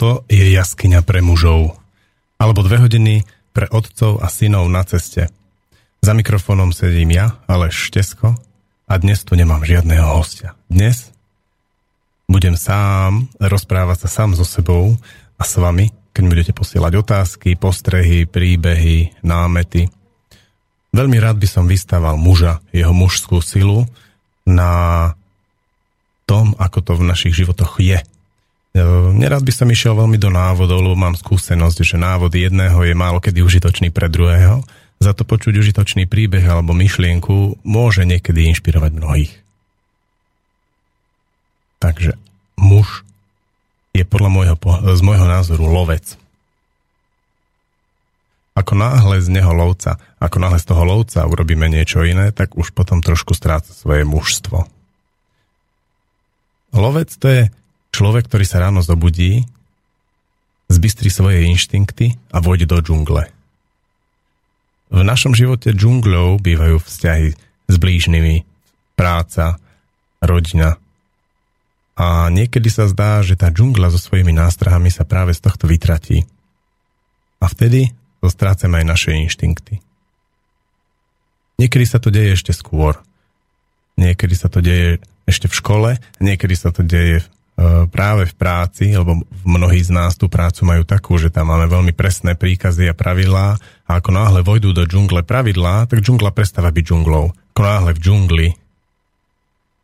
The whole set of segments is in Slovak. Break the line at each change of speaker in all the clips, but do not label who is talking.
toto je jaskyňa pre mužov. Alebo dve hodiny pre otcov a synov na ceste. Za mikrofónom sedím ja, ale Štesko, a dnes tu nemám žiadneho hostia. Dnes budem sám rozprávať sa sám so sebou a s vami, keď budete posielať otázky, postrehy, príbehy, námety. Veľmi rád by som vystával muža, jeho mužskú silu na tom, ako to v našich životoch je. E, nerad by som išiel veľmi do návodov, lebo mám skúsenosť, že návod jedného je málo kedy užitočný pre druhého. Za to počuť užitočný príbeh alebo myšlienku môže niekedy inšpirovať mnohých. Takže muž je podľa môjho, z môjho názoru lovec. Ako náhle z neho lovca, ako náhle z toho lovca urobíme niečo iné, tak už potom trošku stráca svoje mužstvo. Lovec to je Človek, ktorý sa ráno zobudí, zbystrí svoje inštinkty a vôjde do džungle. V našom živote džungľou bývajú vzťahy s blížnymi, práca, rodina. A niekedy sa zdá, že tá džungla so svojimi nástrahami sa práve z tohto vytratí. A vtedy zostrácame aj naše inštinkty. Niekedy sa to deje ešte skôr. Niekedy sa to deje ešte v škole, niekedy sa to deje práve v práci, lebo mnohí z nás tú prácu majú takú, že tam máme veľmi presné príkazy a pravidlá a ako náhle vojdú do džungle pravidlá, tak džungla prestáva byť džunglou. Ako náhle v džungli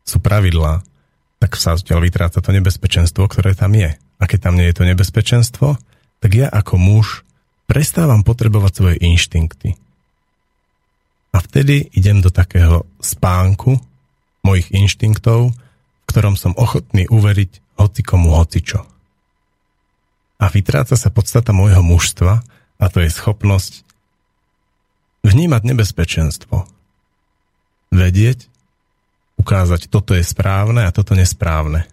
sú pravidlá, tak sa zatiaľ vytráca to nebezpečenstvo, ktoré tam je. A keď tam nie je to nebezpečenstvo, tak ja ako muž prestávam potrebovať svoje inštinkty. A vtedy idem do takého spánku mojich inštinktov, v ktorom som ochotný uveriť hoci komu hocičo. A vytráca sa podstata môjho mužstva a to je schopnosť vnímať nebezpečenstvo. Vedieť, ukázať, toto je správne a toto nesprávne.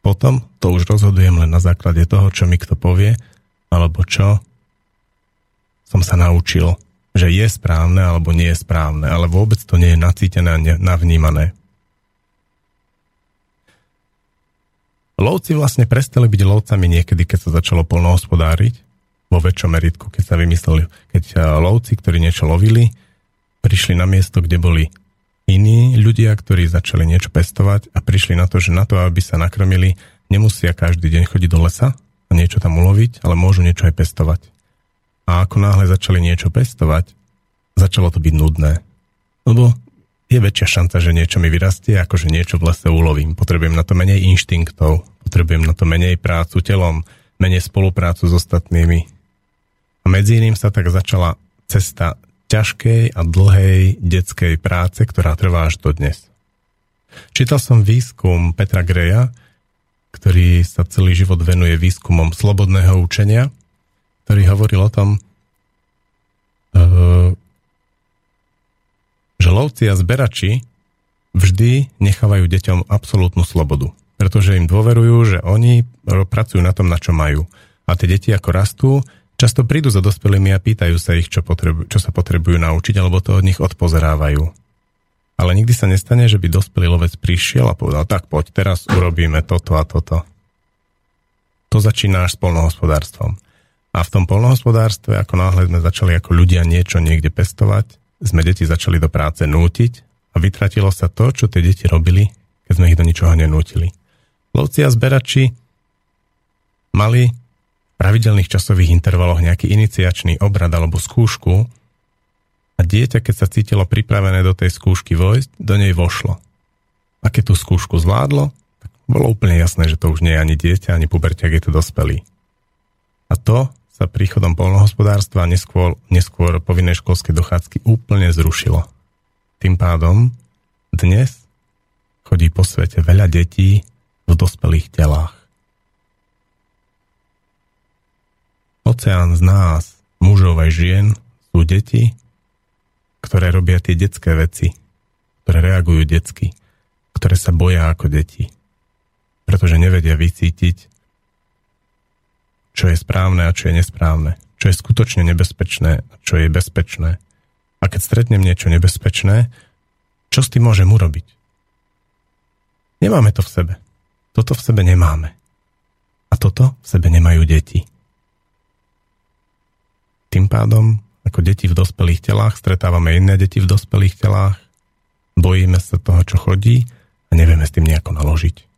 Potom to už rozhodujem len na základe toho, čo mi kto povie, alebo čo som sa naučil, že je správne alebo nie je správne, ale vôbec to nie je nacítené a navnímané. Lovci vlastne prestali byť lovcami niekedy, keď sa začalo polnohospodáriť vo väčšom meritku, keď sa vymysleli, keď eh, lovci, ktorí niečo lovili, prišli na miesto, kde boli iní ľudia, ktorí začali niečo pestovať a prišli na to, že na to, aby sa nakrmili, nemusia každý deň chodiť do lesa a niečo tam uloviť, ale môžu niečo aj pestovať. A ako náhle začali niečo pestovať, začalo to byť nudné. Lebo je väčšia šanca, že niečo mi vyrastie, ako že niečo v lese ulovím. Potrebujem na to menej inštinktov, potrebujem na to menej prácu telom, menej spoluprácu s ostatnými. A medzi iným sa tak začala cesta ťažkej a dlhej detskej práce, ktorá trvá až do dnes. Čítal som výskum Petra Greja, ktorý sa celý život venuje výskumom slobodného učenia, ktorý hovoril o tom, uh, že lovci a zberači vždy nechávajú deťom absolútnu slobodu, pretože im dôverujú, že oni pracujú na tom, na čo majú. A tie deti ako rastú, často prídu za dospelými a pýtajú sa ich, čo, potrebu- čo sa potrebujú naučiť, alebo to od nich odpozerávajú. Ale nikdy sa nestane, že by dospelý lovec prišiel a povedal, tak poď, teraz urobíme toto a toto. To začína až s polnohospodárstvom. A v tom polnohospodárstve, ako náhle sme začali ako ľudia niečo niekde pestovať, sme deti začali do práce nútiť a vytratilo sa to, čo tie deti robili, keď sme ich do ničoho nenútili. Lovci a zberači mali v pravidelných časových intervaloch nejaký iniciačný obrad alebo skúšku a dieťa, keď sa cítilo pripravené do tej skúšky vojsť, do nej vošlo. A keď tú skúšku zvládlo, tak bolo úplne jasné, že to už nie je ani dieťa, ani puberťak, je to dospelý. A to sa príchodom polnohospodárstva neskôr, neskôr povinnej školskej dochádzky úplne zrušilo. Tým pádom dnes chodí po svete veľa detí v dospelých telách. Oceán z nás, mužov aj žien, sú deti, ktoré robia tie detské veci, ktoré reagujú detsky, ktoré sa boja ako deti, pretože nevedia vycítiť, čo je správne a čo je nesprávne, čo je skutočne nebezpečné a čo je bezpečné. A keď stretnem niečo nebezpečné, čo s tým môžem urobiť? Nemáme to v sebe. Toto v sebe nemáme.
A toto v sebe nemajú deti. Tým pádom, ako deti v dospelých telách, stretávame iné deti v dospelých telách, bojíme sa toho, čo chodí a nevieme s tým nejako naložiť.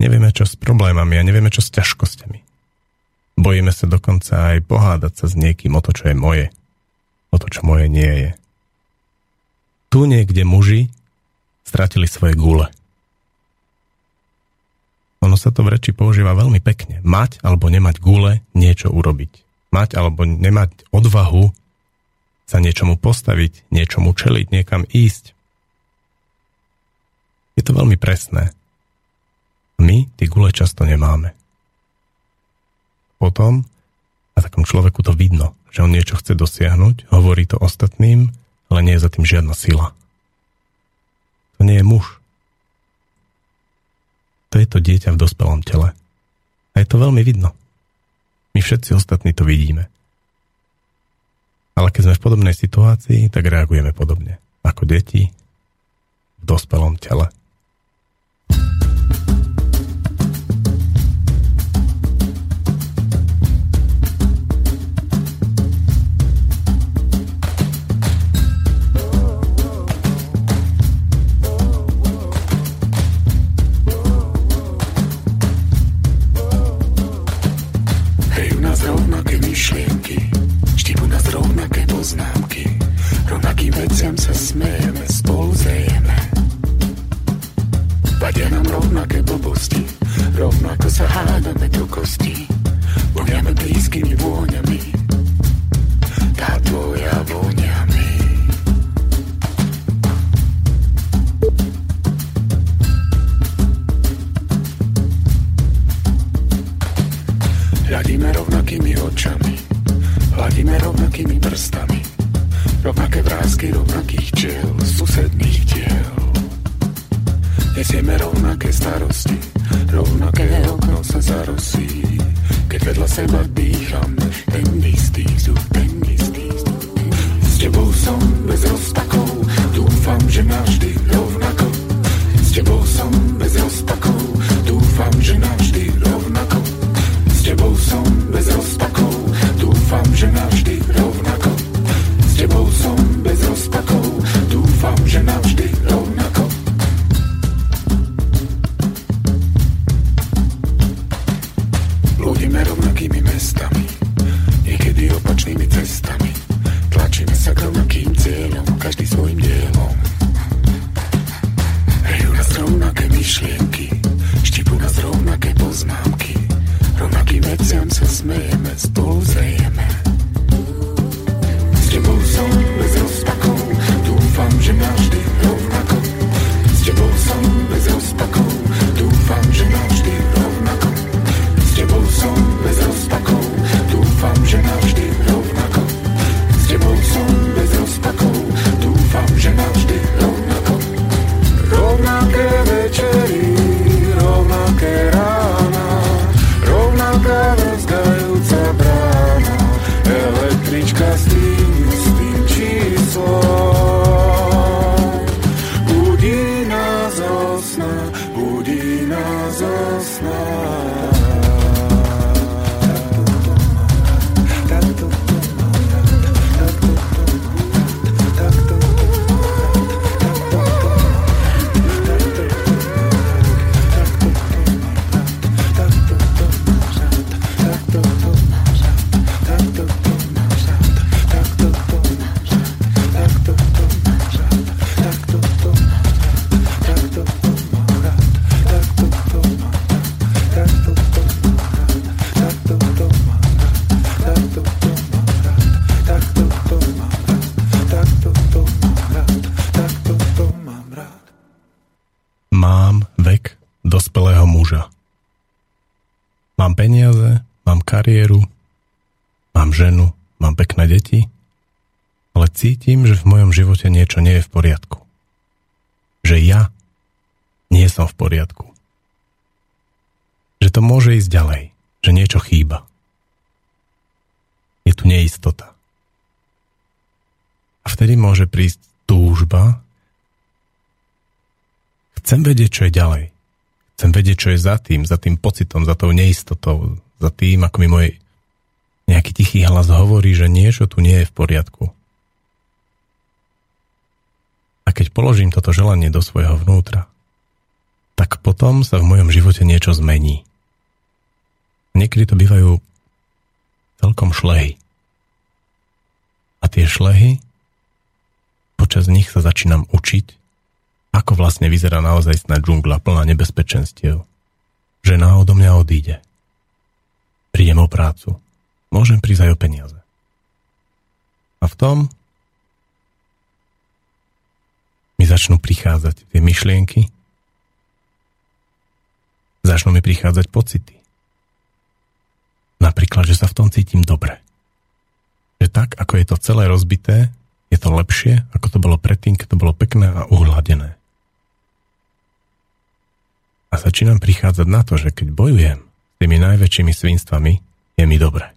Nevieme, čo s problémami a nevieme, čo s ťažkosťami. Bojíme sa dokonca aj pohádať sa s niekým o to, čo je moje, o to, čo moje nie je. Tu niekde muži stratili svoje gule. Ono sa to v reči používa veľmi pekne. Mať alebo nemať gule, niečo urobiť mať alebo nemať odvahu sa niečomu postaviť, niečomu čeliť, niekam ísť. Je to veľmi presné. My tie gule často nemáme. Potom a takom človeku to vidno, že on niečo chce dosiahnuť, hovorí to ostatným, ale nie je za tým žiadna sila. To nie je muž. To je to dieťa v dospelom tele. A je to veľmi vidno. My všetci ostatní to vidíme. Ale keď sme v podobnej situácii, tak reagujeme podobne. Ako deti v dospelom tele. cítim, vtedy môže prísť túžba. Chcem vedieť, čo je ďalej.
Chcem vedieť, čo je za tým, za tým pocitom, za tou neistotou, za tým, ako mi môj nejaký tichý hlas hovorí, že niečo tu nie je v poriadku. A keď položím toto želanie do svojho vnútra, tak potom sa v mojom živote niečo zmení. Niekedy to bývajú celkom šlehy. A tie šlehy, počas nich sa začínam učiť, ako vlastne vyzerá naozaj džungla plná nebezpečenstiev. Žena odo mňa odíde. Prídem o prácu. Môžem prísť aj o peniaze. A v tom mi začnú prichádzať tie myšlienky, začnú mi prichádzať pocity. Napríklad, že sa v tom cítim dobre. Že tak, ako je to celé rozbité, je to lepšie, ako to bolo predtým, keď to bolo pekné a uhladené. A začínam prichádzať na to, že keď bojujem s tými najväčšími svinstvami, je mi dobre.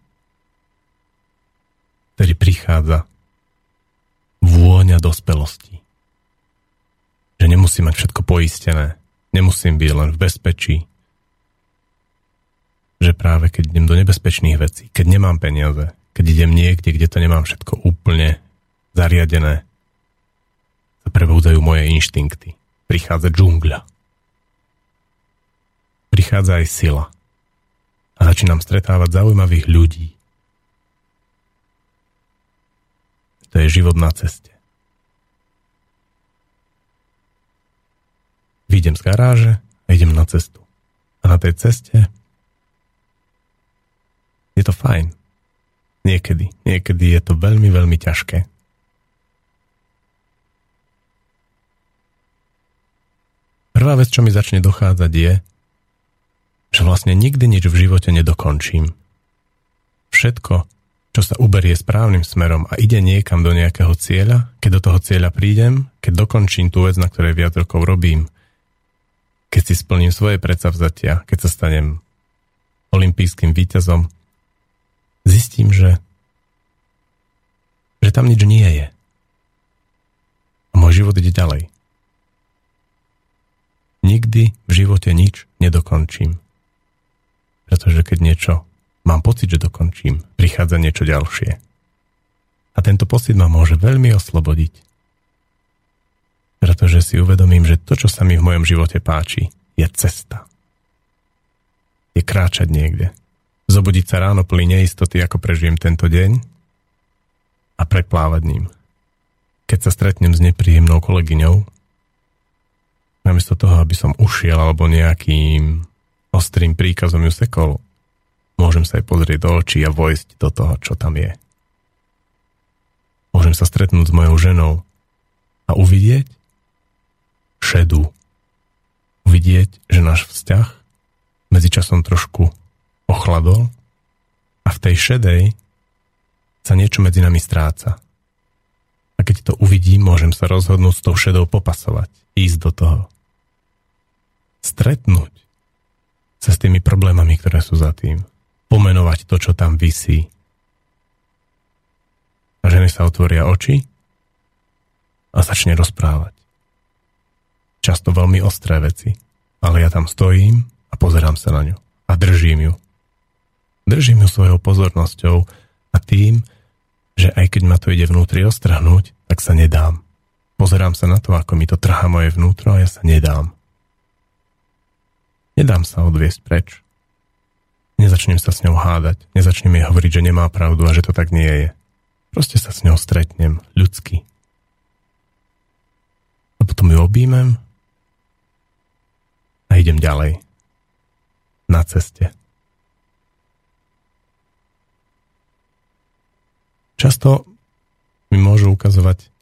Tedy prichádza vôňa dospelosti že nemusím mať všetko poistené, nemusím byť len v bezpečí, že práve keď idem do nebezpečných vecí, keď nemám peniaze, keď idem niekde, kde to nemám všetko úplne zariadené, sa prebúdajú moje inštinkty. Prichádza džungľa. Prichádza aj sila. A začínam stretávať zaujímavých ľudí. To je život na ceste. Vyjdem z garáže a idem na cestu. A na tej ceste je to fajn. Niekedy. Niekedy je to veľmi, veľmi ťažké. Prvá vec, čo mi začne dochádzať je, že vlastne nikdy nič v živote nedokončím. Všetko, čo sa uberie správnym smerom a ide niekam do nejakého cieľa, keď do toho cieľa prídem, keď dokončím tú vec, na ktorej viac rokov robím, keď si splním svoje predsavzatia, keď sa stanem olimpijským víťazom, zistím, že, že tam nič nie je. A môj život ide ďalej. Nikdy v živote nič nedokončím. Pretože keď niečo mám pocit, že dokončím, prichádza niečo ďalšie. A tento pocit ma môže veľmi oslobodiť pretože si uvedomím, že to, čo sa mi v mojom živote páči, je cesta. Je kráčať niekde. Zobudiť sa ráno plný neistoty, ako prežijem tento deň a preplávať ním. Keď sa stretnem s nepríjemnou kolegyňou, namiesto toho, aby som ušiel alebo nejakým ostrým príkazom ju sekol, môžem sa aj pozrieť do očí a vojsť do toho, čo tam je. Môžem sa stretnúť s mojou ženou a uvidieť, šedú. Uvidieť, že náš vzťah medzičasom trošku ochladol a v tej šedej sa niečo medzi nami stráca. A keď to uvidím, môžem sa rozhodnúť s tou šedou popasovať, ísť do toho. Stretnúť sa s tými problémami, ktoré sú za tým. Pomenovať to, čo tam visí. A ženy sa otvoria oči a začne rozprávať často veľmi ostré veci. Ale ja tam stojím a pozerám sa na ňu. A držím ju. Držím ju svojou pozornosťou a tým, že aj keď ma to ide vnútri ostrhnúť, tak sa nedám. Pozerám sa na to, ako mi to trhá moje vnútro a ja sa nedám. Nedám sa odviesť preč. Nezačnem sa s ňou hádať, nezačnem jej hovoriť, že nemá pravdu a že to tak nie je. Proste sa s ňou stretnem, ľudsky. A potom ju objímem a idem ďalej. Na ceste. Často mi môžu ukazovať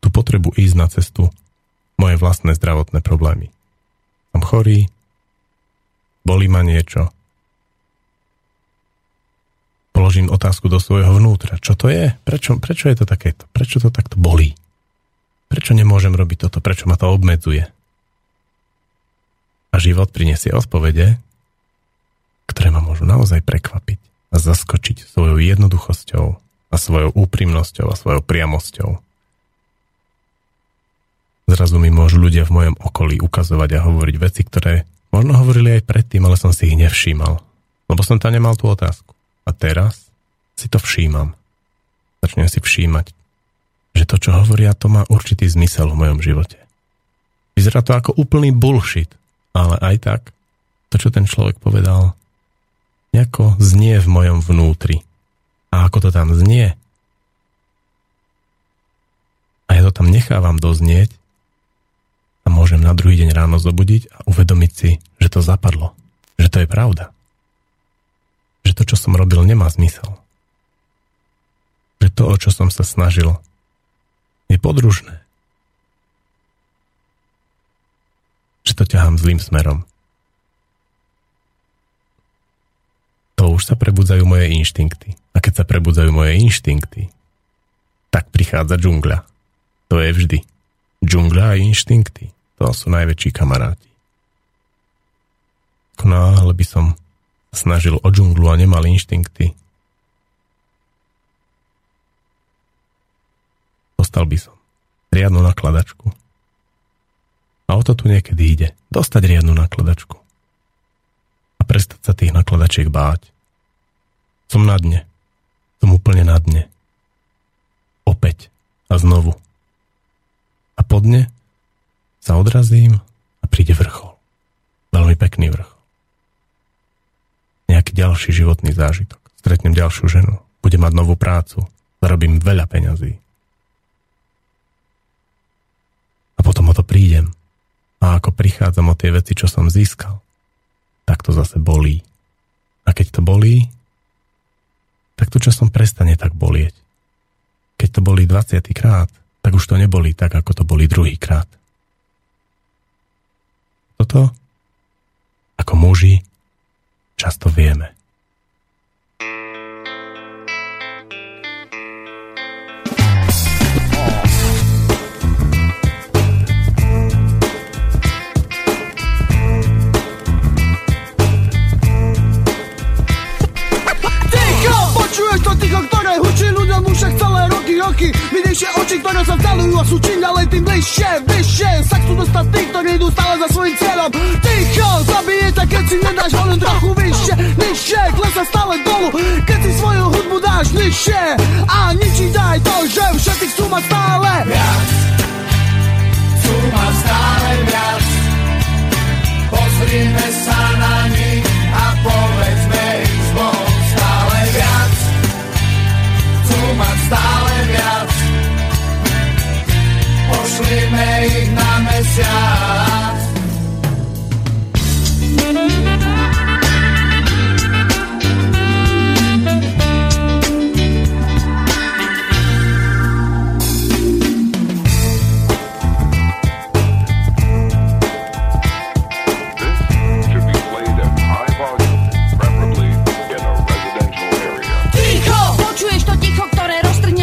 tú potrebu ísť na cestu moje vlastné zdravotné problémy. Som chorý, bolí ma niečo, položím otázku do svojho vnútra. Čo to je? Prečo, prečo je to takéto? Prečo to takto bolí? Prečo nemôžem robiť toto? Prečo ma to obmedzuje? a život prinesie odpovede, ktoré ma môžu naozaj prekvapiť a zaskočiť svojou jednoduchosťou a svojou úprimnosťou a svojou priamosťou. Zrazu mi môžu ľudia v mojom okolí ukazovať a hovoriť veci, ktoré Možno hovorili aj predtým, ale som si ich nevšímal. Lebo som tam nemal tú otázku. A teraz si to všímam. Začnem si všímať, že to, čo hovoria, to má určitý zmysel v mojom živote. Vyzerá to ako úplný bullshit, ale aj tak, to, čo ten človek povedal, nejako znie v mojom vnútri. A ako to tam znie, a ja to tam nechávam doznieť môžem na druhý deň ráno zobudiť a uvedomiť si, že to zapadlo. Že to je pravda. Že to, čo som robil, nemá zmysel. Že to, o čo som sa snažil, je podružné. Že to ťahám zlým smerom. To už sa prebudzajú moje inštinkty. A keď sa prebudzajú moje inštinkty, tak prichádza džungľa. To je vždy. Džungľa a inštinkty. To sú najväčší kamaráti. Ako náhle by som snažil o džunglu a nemal inštinkty, dostal by som riadnu nakladačku. A o to tu niekedy ide. Dostať riadnu nakladačku. A prestať sa tých nakladačiek báť. Som na dne. Som úplne na dne. Opäť a znovu a podne sa odrazím a príde vrchol. Veľmi pekný vrchol. Nejaký ďalší životný zážitok. Stretnem ďalšiu ženu. Budem mať novú prácu. Zarobím veľa peňazí. A potom o to prídem. A ako prichádzam o tie veci, čo som získal, tak to zase bolí. A keď to bolí, tak to časom prestane tak bolieť. Keď to bolí 20 krát, tak už to neboli tak, ako to boli druhýkrát. Toto, ako muži, často vieme.
Videjšie oči, ktoré sa vzdalujú a sú čím ďalej tým bližšie Vyššie. Sa chcú dostať tí, ktorí idú stále za svojím cieľom. Ticho, zabije ťa, keď si nedáš ho len trochu vyššie Nižšie, klesa stále dolu, keď si svoju hudbu dáš nižšie. A ničí daj to, že všetci chcú mať stále
Viac, chcú mať stále viac. Pozrime sa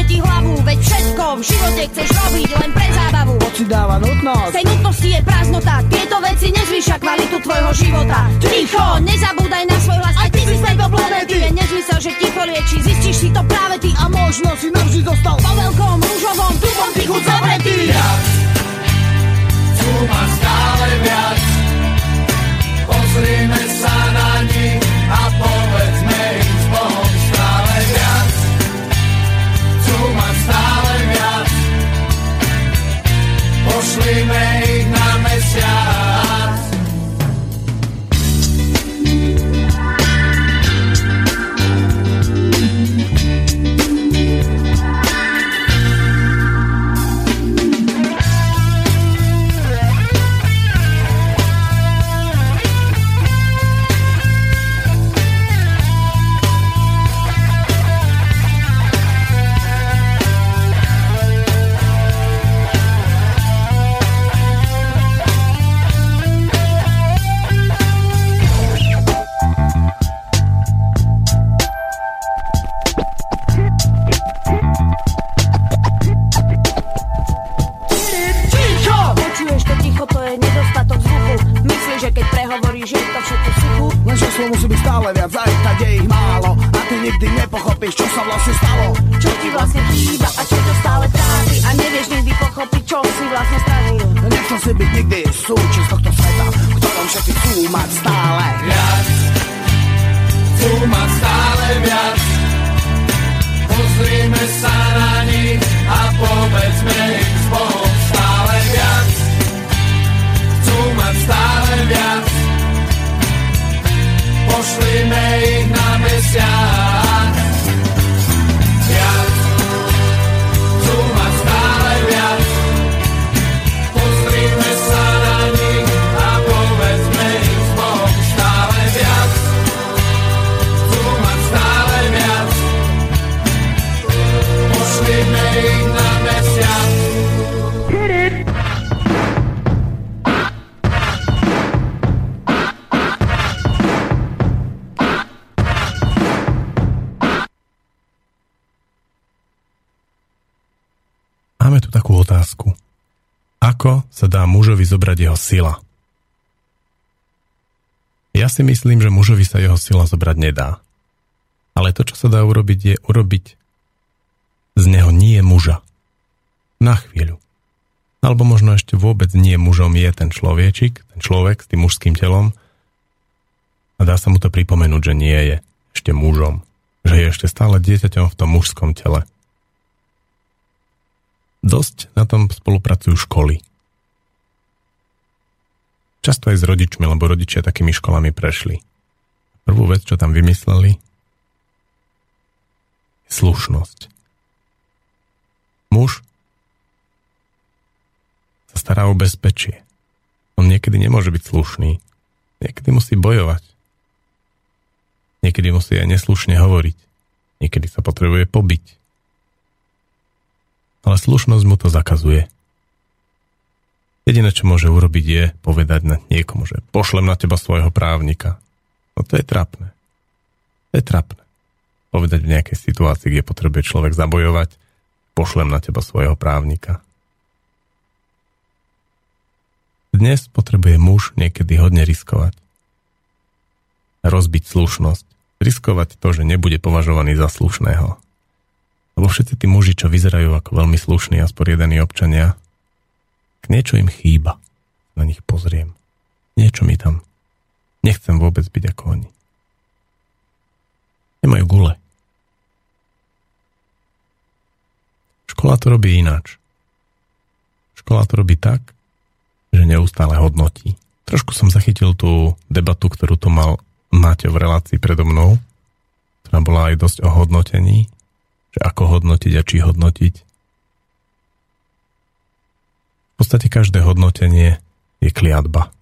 ti hlavu Veď všetko v živote chceš
si dáva nutnosť.
Tej nutnosti je prázdnota. Tieto veci nezvýšia kvalitu tvojho života. Ticho! Nezabúdaj na svoj hlas. Aj ty si z tejto planéty Je nezmysel, že ticho lieči. Zistíš si to práve ty. A možno
si navždy zostal.
Po veľkom rúžovom tupom tichu zavretý.
Viac. Chcú mať stále viac. Pozrime sa na nich a povedzme im s Bohom stále viac. Chcú mať stále Pošlime ich na mesiac
zobrať jeho sila? Ja si myslím, že mužovi sa jeho sila zobrať nedá. Ale to, čo sa dá urobiť, je urobiť z neho nie muža. Na chvíľu. Alebo možno ešte vôbec nie mužom je ten človečik, ten človek s tým mužským telom a dá sa mu to pripomenúť, že nie je ešte mužom. Že je ešte stále dieťaťom v tom mužskom tele. Dosť na tom spolupracujú školy. Často aj s rodičmi, lebo rodičia takými školami prešli. Prvú vec, čo tam vymysleli, je slušnosť. Muž sa stará o bezpečie. On niekedy nemôže byť slušný. Niekedy musí bojovať. Niekedy musí aj neslušne hovoriť. Niekedy sa potrebuje pobiť ale slušnosť mu to zakazuje. Jediné, čo môže urobiť, je povedať na niekomu, že pošlem na teba svojho právnika. No to je trapné. To je trapné. Povedať v nejakej situácii, kde potrebuje človek zabojovať, pošlem na teba svojho právnika. Dnes potrebuje muž niekedy hodne riskovať. Rozbiť slušnosť. Riskovať to, že nebude považovaný za slušného. Lebo všetci tí muži, čo vyzerajú ako veľmi slušní a sporiadaní občania, niečo im chýba. Na nich pozriem. Niečo mi tam. Nechcem vôbec byť ako oni. Nemajú gule. Škola to robí ináč. Škola to robí tak, že neustále hodnotí. Trošku som zachytil tú debatu, ktorú tu mal Máte v relácii predo mnou, ktorá bola aj dosť o hodnotení že ako hodnotiť a či hodnotiť. V podstate každé hodnotenie je kliatba.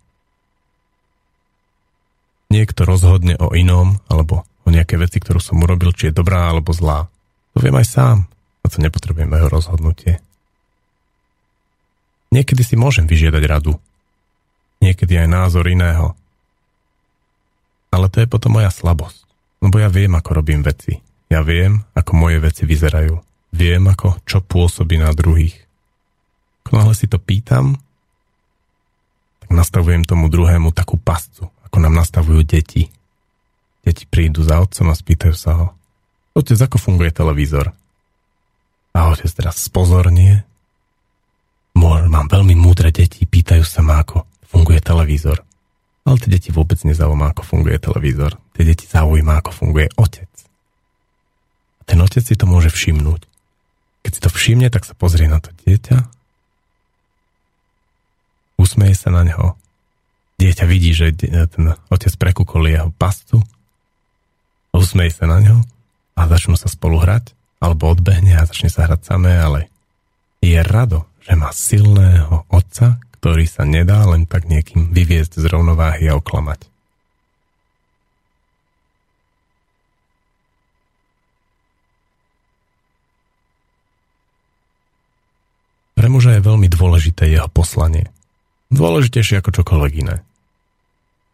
Niekto rozhodne o inom, alebo o nejaké veci, ktorú som urobil, či je dobrá alebo zlá. To viem aj sám, a to nepotrebujem jeho rozhodnutie. Niekedy si môžem vyžiadať radu. Niekedy aj názor iného. Ale to je potom moja slabosť. Lebo ja viem, ako robím veci. Ja viem, ako moje veci vyzerajú. Viem, ako čo pôsobí na druhých. Ako náhle si to pýtam, tak nastavujem tomu druhému takú pascu, ako nám nastavujú deti. Deti prídu za otcom a spýtajú sa ho, otec, ako funguje televízor? A otec teraz spozornie. Mám veľmi múdre deti, pýtajú sa ma, ako funguje televízor. Ale tie deti vôbec nezaujíma, ako funguje televízor. Tie deti zaujíma, ako funguje otec. Ten otec si to môže všimnúť. Keď si to všimne, tak sa pozrie na to dieťa, usmeje sa na neho. Dieťa vidí, že ten otec prekúkol jeho pastu, usmeje sa na neho a začnú sa spolu hrať, alebo odbehne a začne sa hrať samé, ale je rado, že má silného otca, ktorý sa nedá len tak niekým vyviezť z rovnováhy a oklamať. Pre muža je veľmi dôležité jeho poslanie. Dôležitejšie ako čokoľvek iné.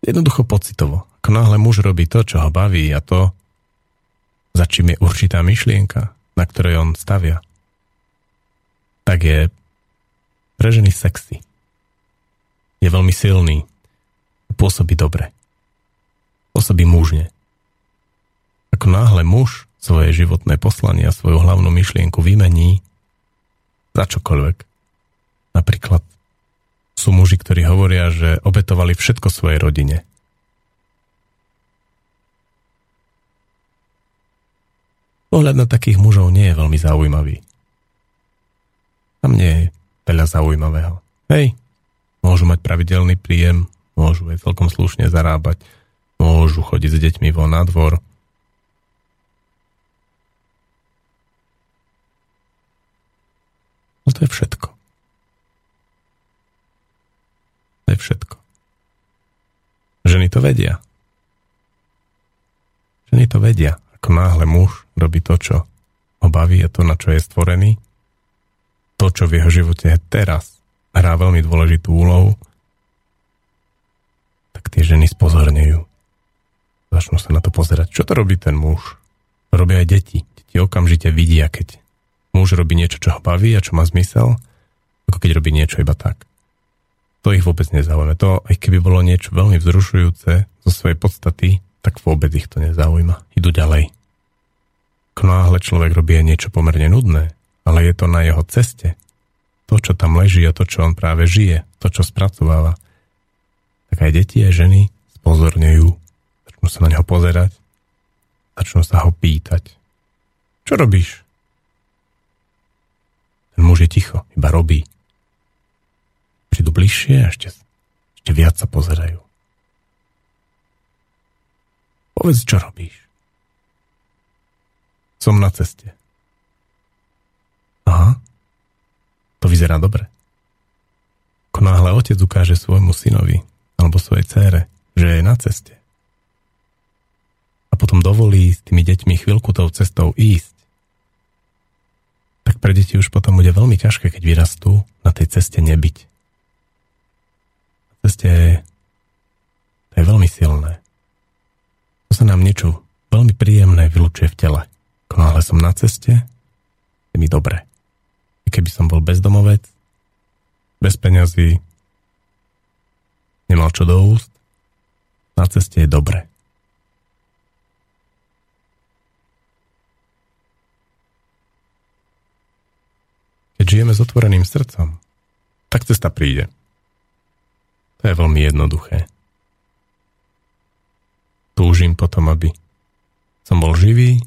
Jednoducho pocitovo. Ako náhle muž robí to, čo ho baví a to, za čím je určitá myšlienka, na ktorej on stavia, tak je pre ženy sexy. Je veľmi silný. Pôsobí dobre. Pôsobí mužne. Ako náhle muž svoje životné poslanie a svoju hlavnú myšlienku vymení za čokoľvek. Napríklad sú muži, ktorí hovoria, že obetovali všetko svojej rodine. Pohľad na takých mužov nie je veľmi zaujímavý. Tam nie je veľa zaujímavého. Hej, môžu mať pravidelný príjem, môžu aj celkom slušne zarábať, môžu chodiť s deťmi von na dvor. No to je všetko. To je všetko. Ženy to vedia. Ženy to vedia. Ako náhle muž robí to, čo ho baví a to, na čo je stvorený, to, čo v jeho živote je teraz, hrá veľmi dôležitú úlohu, tak tie ženy spozornejú. Začnú sa na to pozerať. Čo to robí ten muž? Robia aj deti. Deti okamžite vidia, keď muž robí niečo, čo ho baví a čo má zmysel, ako keď robí niečo iba tak. To ich vôbec nezaujíma. To, aj keby bolo niečo veľmi vzrušujúce zo svojej podstaty, tak vôbec ich to nezaujíma. Idú ďalej. Náhle človek robí niečo pomerne nudné, ale je to na jeho ceste. To, čo tam leží a to, čo on práve žije, to, čo spracováva, tak aj deti, aj ženy spozorňujú, začnú sa na neho pozerať, začnú sa ho pýtať. Čo robíš? Ten muž je ticho, iba robí. Prídu bližšie a ešte, ešte viac sa pozerajú. Povedz, čo robíš. Som na ceste. Aha, to vyzerá dobre. Ako náhle otec ukáže svojmu synovi alebo svojej cére, že je na ceste a potom dovolí s tými deťmi chvíľku tou cestou ísť, tak pre deti už potom bude veľmi ťažké, keď vyrastú, na tej ceste nebyť. Je, to je veľmi silné. To sa nám niečo veľmi príjemné vylučuje v tele. Ako náhle som na ceste, je mi dobre keby som bol bezdomovec, bez peňazí, nemal čo do úst, na ceste je dobre. Keď žijeme s otvoreným srdcom, tak cesta príde. To je veľmi jednoduché. Túžim potom, aby som bol živý,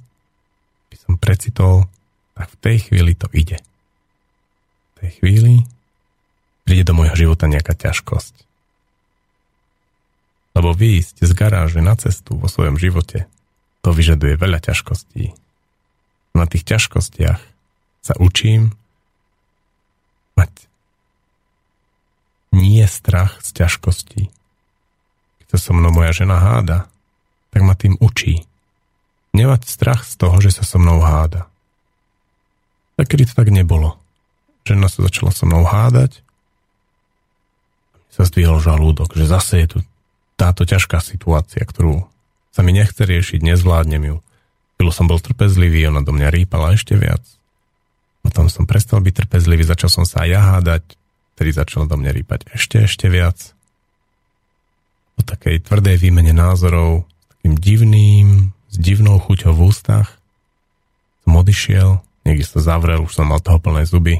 aby som precitol, tak v tej chvíli to ide tej chvíli príde do môjho života nejaká ťažkosť. Lebo výjsť z garáže na cestu vo svojom živote, to vyžaduje veľa ťažkostí. Na tých ťažkostiach sa učím mať nie strach z ťažkostí. Keď sa so mnou moja žena háda, tak ma tým učí. Nemať strach z toho, že sa so mnou háda. Tak kedy to tak nebolo žena sa začala so mnou hádať. Sa zdvihol žalúdok, že zase je tu táto ťažká situácia, ktorú sa mi nechce riešiť, nezvládnem ju. Chvíľu som bol trpezlivý, ona do mňa rýpala ešte viac. Potom som prestal byť trpezlivý, začal som sa aj ja hádať, ktorý začal do mňa rýpať ešte, ešte viac. Po takej tvrdej výmene názorov, takým divným, s divnou chuťou v ústach, som odišiel, niekde sa zavrel, už som mal toho plné zuby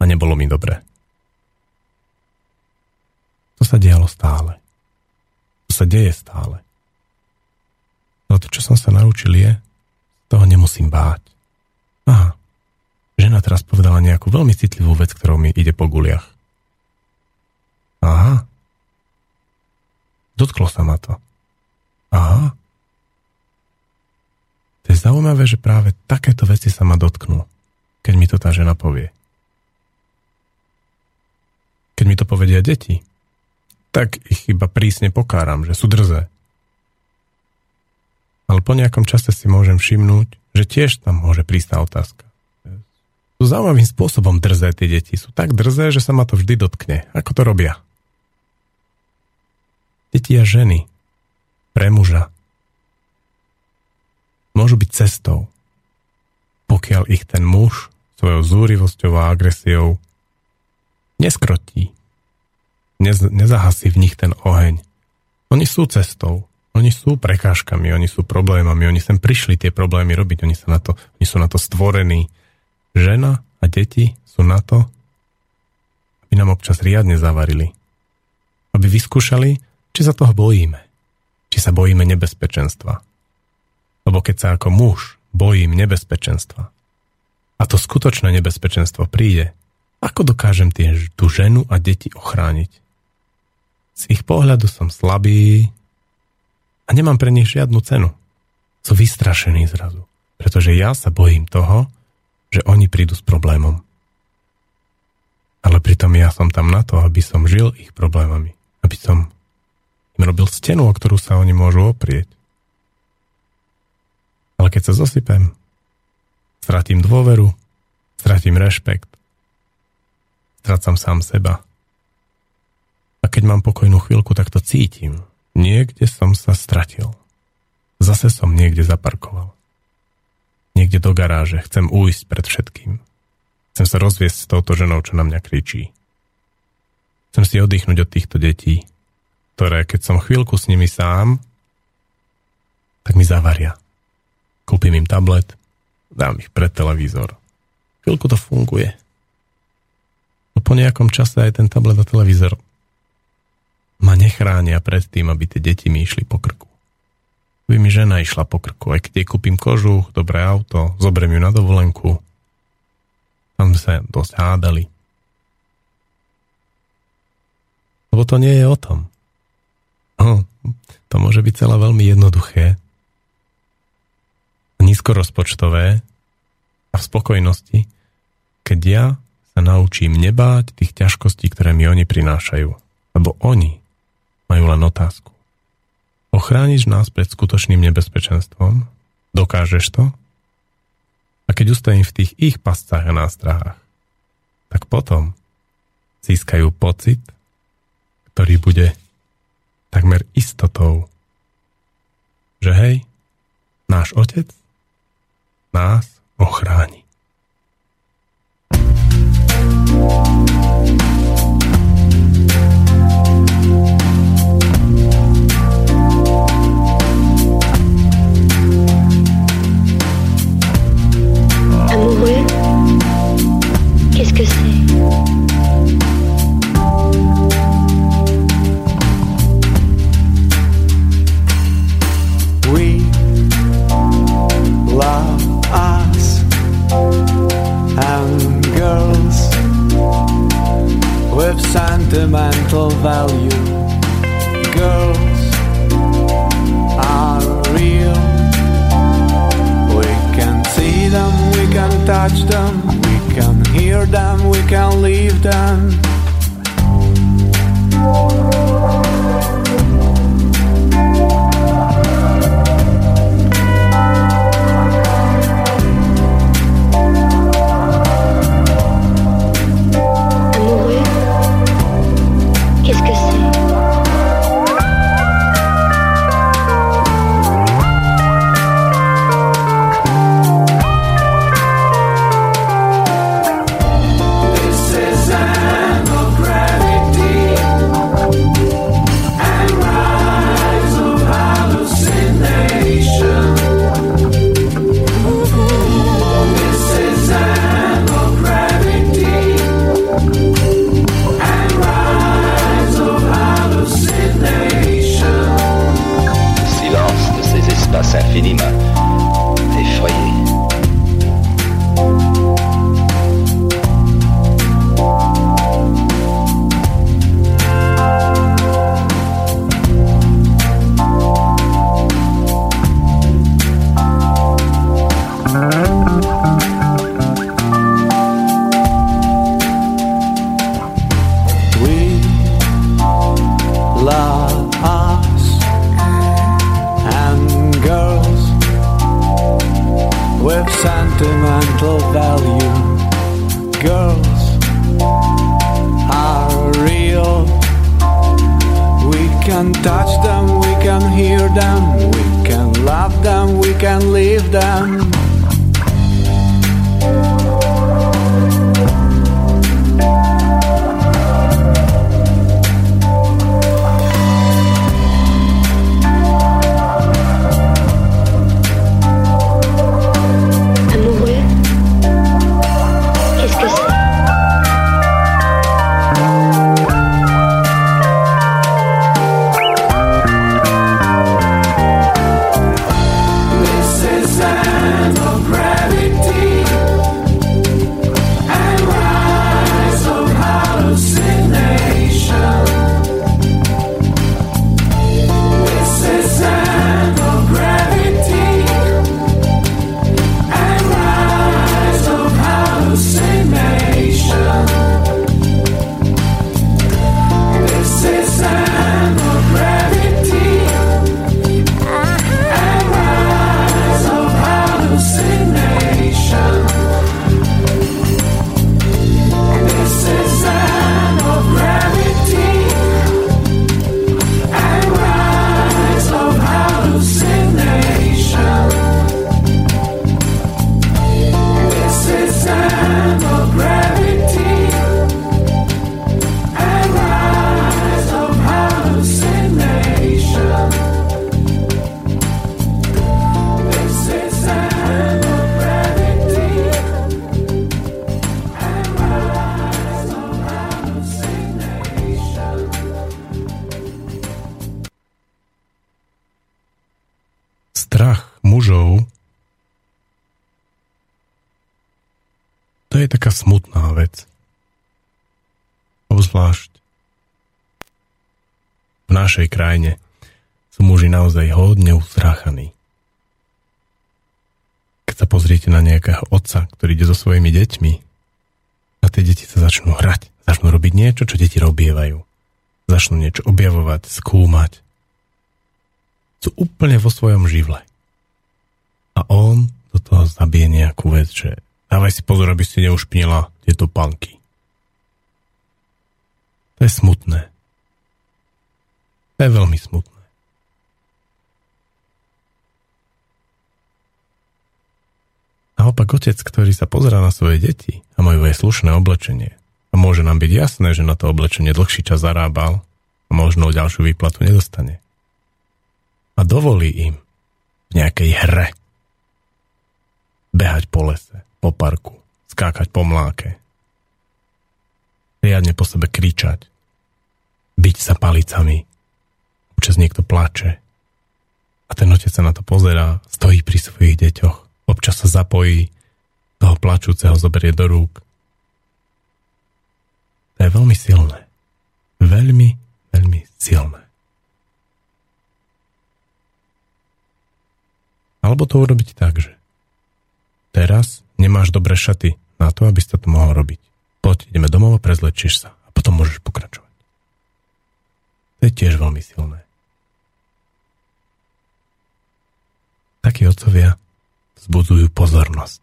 a nebolo mi dobre. To sa dialo stále. To sa deje stále. Ale to, čo som sa naučil je, toho nemusím báť. Aha, žena teraz povedala nejakú veľmi citlivú vec, ktorou mi ide po guliach. Aha. Dotklo sa ma to. Aha. To je zaujímavé, že práve takéto veci sa ma dotknú, keď mi to tá žena povie. Keď mi to povedia deti, tak ich iba prísne pokáram, že sú drzé. Ale po nejakom čase si môžem všimnúť, že tiež tam môže prísť tá otázka. Sú zaujímavým spôsobom drzé tie deti. Sú tak drzé, že sa ma to vždy dotkne. Ako to robia? Deti a ženy pre muža môžu byť cestou, pokiaľ ich ten muž svojou zúrivosťou a agresiou neskrotí. Nez, nezahasí v nich ten oheň. Oni sú cestou. Oni sú prekážkami, oni sú problémami, oni sem prišli tie problémy robiť, oni, sa na to, oni sú na to stvorení. Žena a deti sú na to, aby nám občas riadne zavarili. Aby vyskúšali, či sa toho bojíme. Či sa bojíme nebezpečenstva. Lebo keď sa ako muž bojím nebezpečenstva a to skutočné nebezpečenstvo príde, ako dokážem tie, tú ženu a deti ochrániť? Z ich pohľadu som slabý a nemám pre nich žiadnu cenu. Sú vystrašení zrazu, pretože ja sa bojím toho, že oni prídu s problémom. Ale pritom ja som tam na to, aby som žil ich problémami. Aby som im robil stenu, o ktorú sa oni môžu oprieť. Ale keď sa zosypem, stratím dôveru, stratím rešpekt, strácam sám seba. A keď mám pokojnú chvíľku, tak to cítim. Niekde som sa stratil. Zase som niekde zaparkoval. Niekde do garáže. Chcem újsť pred všetkým. Chcem sa rozviesť s touto ženou, čo na mňa kričí. Chcem si oddychnúť od týchto detí, ktoré, keď som chvíľku s nimi sám, tak mi zavaria. Kúpim im tablet, dám ich pred televízor. Chvíľku to funguje. No po nejakom čase aj ten tablet a televízor ma nechránia pred tým, aby tie deti mi išli po krku. By mi žena išla po krku, aj keď jej kúpim kožu, dobré auto, zoberiem ju na dovolenku. Tam sa dosť hádali. Lebo to nie je o tom. Oh, to môže byť celé veľmi jednoduché, nízkorozpočtové a v spokojnosti, keď ja sa naučím nebáť tých ťažkostí, ktoré mi oni prinášajú. Lebo oni majú len otázku. Ochrániš nás pred skutočným nebezpečenstvom? Dokážeš to? A keď ustojím v tých ich pascách a nástrahách, tak potom získajú pocit, ktorý bude takmer istotou, že hej, náš otec nás ochráni.
Amoureux
sentimental value. Girls are real. We can see them, we can touch them, we can hear them, we can leave them.
Pozriete na nejakého otca, ktorý ide so svojimi deťmi a tie deti sa začnú hrať, začnú robiť niečo, čo deti robievajú. Začnú niečo objavovať, skúmať. Sú úplne vo svojom živle. A on do toho zabije nejakú vec, že dávaj si pozor, aby si neušpinila tieto panky. To je smutné. To je veľmi smutné. Naopak otec, ktorý sa pozerá na svoje deti a majú aj slušné oblečenie. A môže nám byť jasné, že na to oblečenie dlhší čas zarábal a možno ďalšiu výplatu nedostane. A dovolí im v nejakej hre behať po lese, po parku, skákať po mláke, riadne po sebe kričať, byť sa palicami, občas niekto plače. A ten otec sa na to pozerá, stojí pri svojich deťoch občas sa zapojí, toho plačúceho zoberie do rúk. To je veľmi silné. Veľmi, veľmi silné. Alebo to urobiť tak, že teraz nemáš dobré šaty na to, aby si to mohol robiť. Poď, ideme domov a prezlečíš sa a potom môžeš pokračovať. To je tiež veľmi silné. Takí otcovia vzbudzujú pozornosť.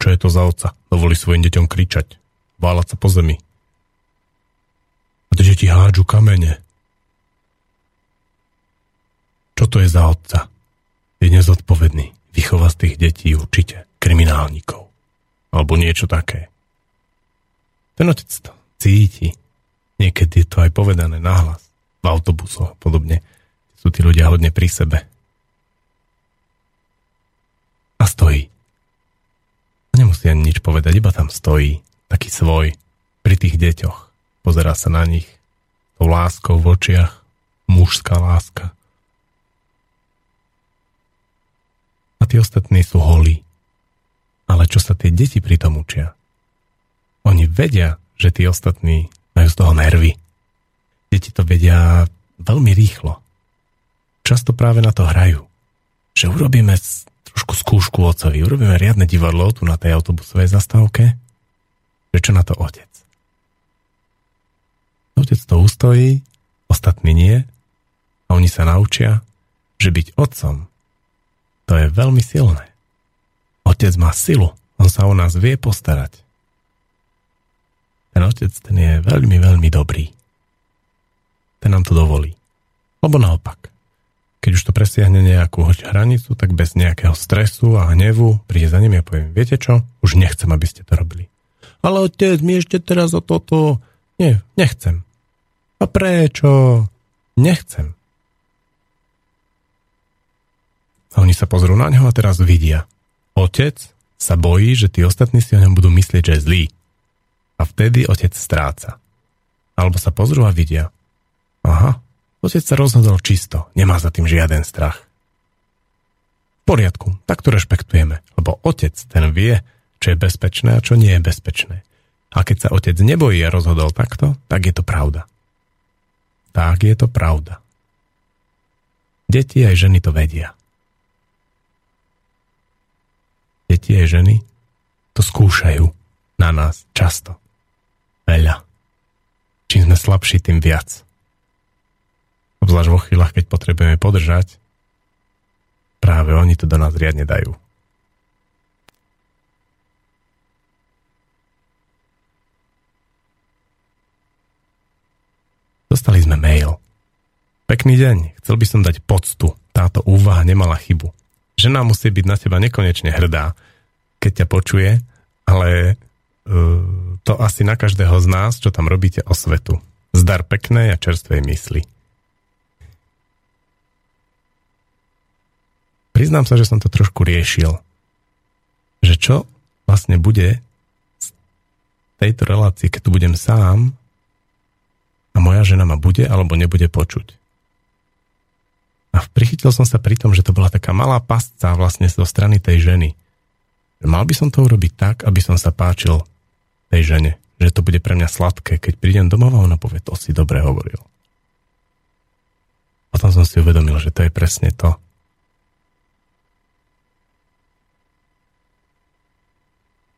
Čo je to za otca? Dovolí svojim deťom kričať, váľať sa po zemi. A tie deti hádžu kamene. Čo to je za otca? Je nezodpovedný. Vychová z tých detí určite kriminálnikov. Alebo niečo také. Ten otec to cíti. Niekedy je to aj povedané nahlas. V autobusoch a podobne. Sú tí ľudia hodne pri sebe a stojí. A nemusí ani nič povedať, iba tam stojí, taký svoj, pri tých deťoch. Pozerá sa na nich, tou láskou v očiach, mužská láska. A tí ostatní sú holí. Ale čo sa tie deti pri tom učia? Oni vedia, že tí ostatní majú z toho nervy. Deti to vedia veľmi rýchlo. Často práve na to hrajú. Že urobíme trošku skúšku otcovi. Urobíme riadne divadlo tu na tej autobusovej zastávke. Že čo na to otec? Otec to ustojí, ostatní nie a oni sa naučia, že byť otcom to je veľmi silné. Otec má silu, on sa o nás vie postarať. Ten otec, ten je veľmi, veľmi dobrý. Ten nám to dovolí. Lebo naopak keď už to presiahne nejakú hranicu, tak bez nejakého stresu a hnevu príde za nimi a poviem, viete čo, už nechcem, aby ste to robili. Ale otec, my ešte teraz o toto... Nie, nechcem. A prečo? Nechcem. A oni sa pozrú na ňo a teraz vidia. Otec sa bojí, že tí ostatní si o ňom budú myslieť, že je zlý. A vtedy otec stráca. Alebo sa pozrú a vidia. Aha, Otec sa rozhodol čisto, nemá za tým žiaden strach. V poriadku, tak to rešpektujeme, lebo otec ten vie, čo je bezpečné a čo nie je bezpečné. A keď sa otec nebojí a rozhodol takto, tak je to pravda. Tak je to pravda. Deti aj ženy to vedia. Deti aj ženy to skúšajú na nás často. Veľa. Čím sme slabší, tým viac obzvlášť vo chvíľach, keď potrebujeme podržať, práve oni to do nás riadne dajú. Dostali sme mail. Pekný deň, chcel by som dať poctu. Táto úvaha nemala chybu. Žena musí byť na teba nekonečne hrdá, keď ťa počuje, ale uh, to asi na každého z nás, čo tam robíte o svetu. Zdar peknej a čerstvej mysli. Priznám sa, že som to trošku riešil. Že čo vlastne bude z tejto relácie, keď tu budem sám a moja žena ma bude alebo nebude počuť. A prichytil som sa pri tom, že to bola taká malá pasca vlastne zo strany tej ženy. Mal by som to urobiť tak, aby som sa páčil tej žene. Že to bude pre mňa sladké. Keď prídem domov a ona povie, to si dobre hovoril. Potom som si uvedomil, že to je presne to.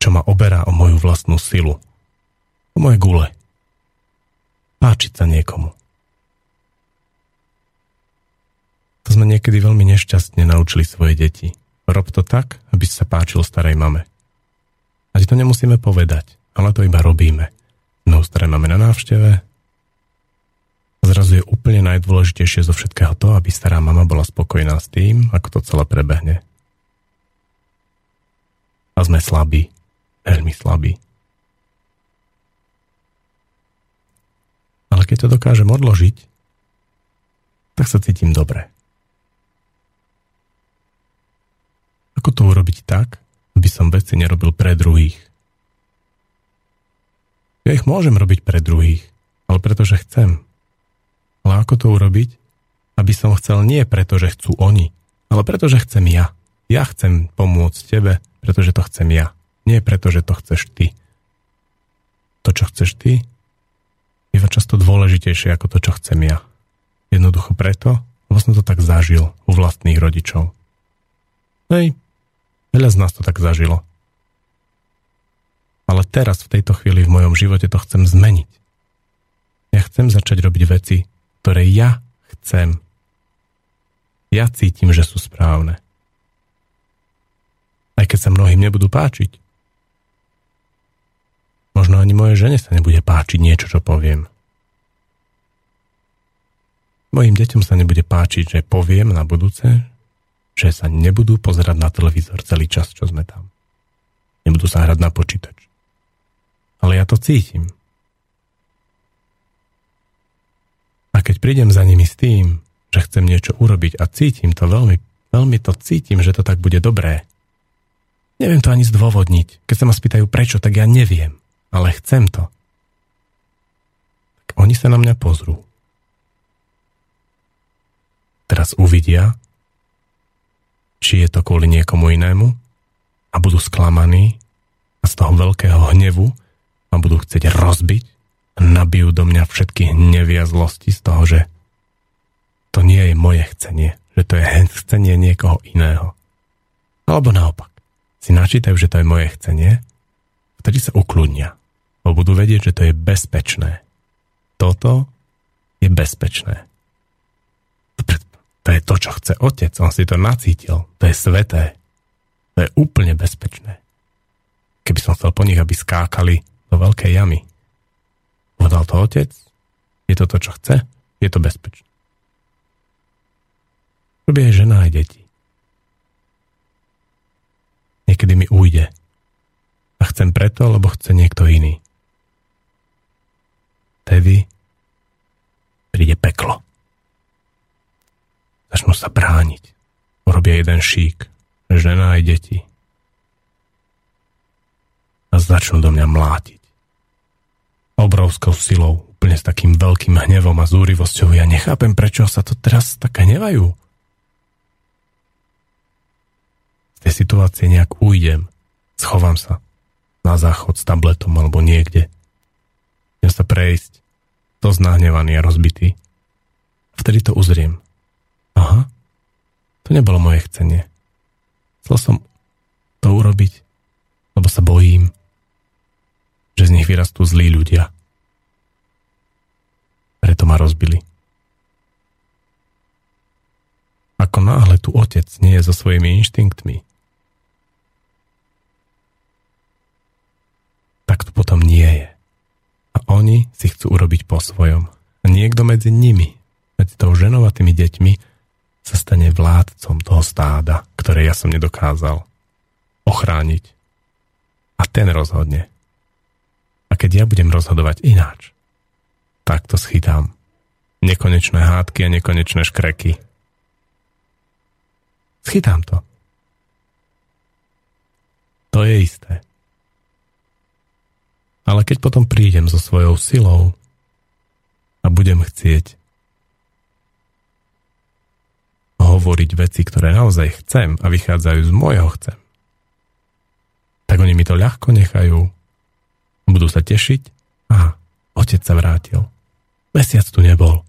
Čo ma oberá o moju vlastnú silu. O moje gule. Páčiť sa niekomu. To sme niekedy veľmi nešťastne naučili svoje deti. Rob to tak, aby sa páčil starej mame. A to nemusíme povedať, ale to iba robíme. No starej máme na návšteve. Zrazu je úplne najdôležitejšie zo všetkého to, aby stará mama bola spokojná s tým, ako to celé prebehne. A sme slabí. Veľmi slabí. Ale keď to dokážem odložiť, tak sa cítim dobre. Ako to urobiť tak, aby som veci nerobil pre druhých? Ja ich môžem robiť pre druhých, ale pretože chcem. Ale ako to urobiť, aby som chcel nie preto, že chcú oni, ale preto, že chcem ja. Ja chcem pomôcť tebe, pretože to chcem ja. Nie preto, že to chceš ty. To, čo chceš ty, je často dôležitejšie ako to, čo chcem ja. Jednoducho preto, lebo som to tak zažil u vlastných rodičov. Hej, Veľa z nás to tak zažilo. Ale teraz, v tejto chvíli v mojom živote to chcem zmeniť. Ja chcem začať robiť veci, ktoré ja chcem. Ja cítim, že sú správne. Aj keď sa mnohým nebudú páčiť. Možno ani moje žene sa nebude páčiť niečo, čo poviem. Mojim deťom sa nebude páčiť, že poviem na budúce, že sa nebudú pozerať na televízor celý čas, čo sme tam. Nebudú sa hrať na počítač. Ale ja to cítim. A keď prídem za nimi s tým, že chcem niečo urobiť a cítim to veľmi, veľmi to cítim, že to tak bude dobré. Neviem to ani zdôvodniť. Keď sa ma spýtajú prečo, tak ja neviem. Ale chcem to. Tak oni sa na mňa pozrú. Teraz uvidia, či je to kvôli niekomu inému a budú sklamaní a z toho veľkého hnevu ma budú chcieť rozbiť a nabijú do mňa všetky hnevy a zlosti z toho, že to nie je moje chcenie, že to je chcenie niekoho iného. Alebo naopak, si načítajú, že to je moje chcenie, vtedy sa ukludnia, lebo budú vedieť, že to je bezpečné. Toto je bezpečné. To je to, čo chce otec. On si to nacítil. To je sveté. To je úplne bezpečné. Keby som chcel po nich, aby skákali do veľkej jamy. Povedal to otec? Je to to, čo chce? Je to bezpečné. Robí aj žena, aj deti. Niekedy mi ujde. A chcem preto, lebo chce niekto iný. Tedy príde peklo. Začnú sa brániť. Urobia jeden šík. Žena aj deti. A začnú do mňa mlátiť. Obrovskou silou, úplne s takým veľkým hnevom a zúrivosťou. Ja nechápem, prečo sa to teraz tak hnevajú. Z tej situácie nejak ujdem. Schovám sa na záchod s tabletom alebo niekde. Idem sa prejsť. To znahnevaný a rozbitý. Vtedy to uzriem. Aha, to nebolo moje chcenie. Chcel som to urobiť, lebo sa bojím, že z nich vyrastú zlí ľudia. Preto ma rozbili. Ako náhle tu otec nie je so svojimi inštinktmi, tak to potom nie je. Oni si chcú urobiť po svojom. A niekto medzi nimi, medzi tou ženou a tými deťmi, sa stane vládcom toho stáda, ktoré ja som nedokázal ochrániť. A ten rozhodne. A keď ja budem rozhodovať ináč, tak to schytám. Nekonečné hádky a nekonečné škreky. Schytám to. To je isté. Ale keď potom prídem so svojou silou a budem chcieť hovoriť veci, ktoré naozaj chcem a vychádzajú z môjho chcem, tak oni mi to ľahko nechajú, budú sa tešiť, aha, otec sa vrátil. Mesiac tu nebol.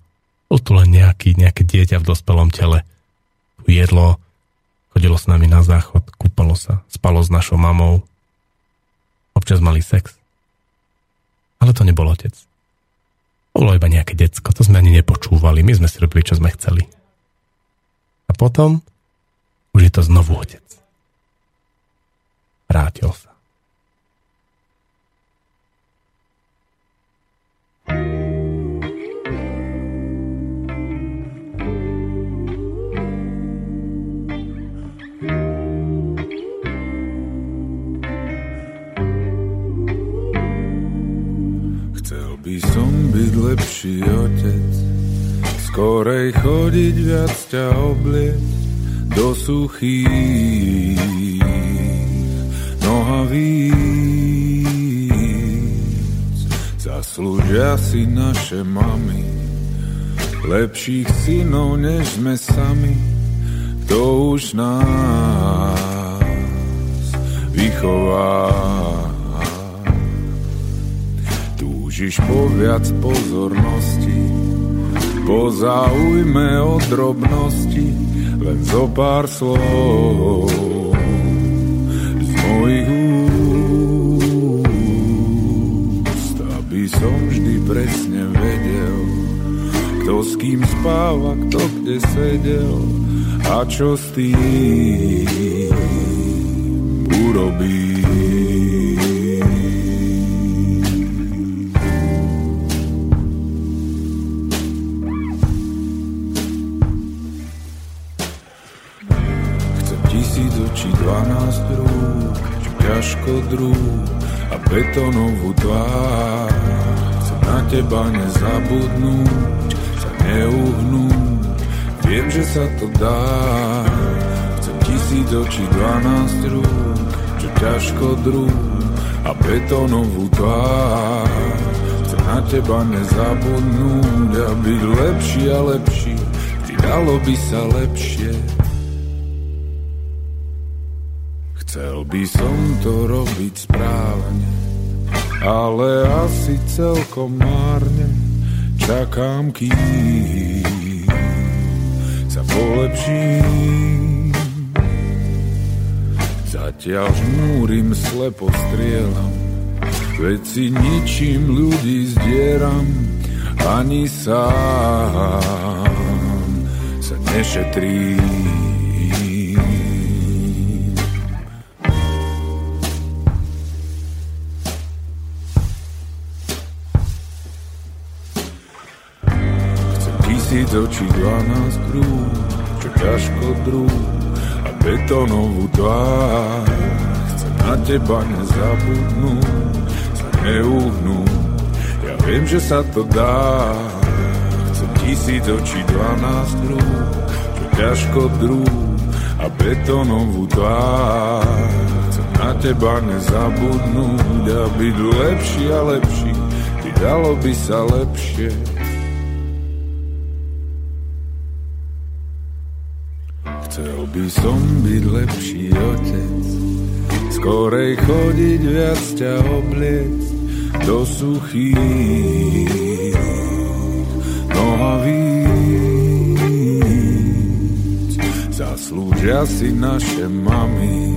Bol tu len nejaký, nejaké dieťa v dospelom tele. Tu jedlo, chodilo s nami na záchod, kúpalo sa, spalo s našou mamou. Občas mali sex. Ale to nebol otec. Bolo iba nejaké decko, to sme ani nepočúvali, my sme si robili, čo sme chceli. A potom už je to znovu otec. Vrátil sa.
Lepší otec, skorej chodiť viac ťa oblieť do suchých nohavíc. Zaslúžia si naše mami, lepších synov než sme sami, kto už nás vychová. Túžiš po viac pozornosti, po záujme o drobnosti, len zo pár slov z mojich úst, aby som vždy presne vedel, kto s kým spáva, kto kde sedel a čo s tým urobí. Ťažko drúb a betonovú tvár. Chcem na teba nezabudnúť, sa neuhnúť, viem, že sa to dá. Chcem tisíc očí, dvanásť rúk, čo ťažko drúb a betonovú tvár. Chcem na teba nezabudnúť a byť lepší a lepší, vždy dalo by sa lepšie. Chcel by som to robiť správne, ale asi celkom márne. Čakám, kým sa polepším. Zatiaľ žmúrim, slepo strieľam, veci ničím ľudí zdieram, ani sám sa nešetrím. Tisíc očí, dvanásť krúh, čo ťažko druh a betonovú tvár. Chcem na teba nezabudnúť, sa neuhnúť, ja viem, že sa to dá. Chcem tisíc očí, dvanásť krúh, čo ťažko druh a betonovú tvár. Chcem na teba nezabudnúť a byť lepší a lepší, ty dalo by sa lepšie. By som byť lepší otec, skorej chodiť viac ťa obliec do suchých nohavíc. Zaslúžia si naše mami,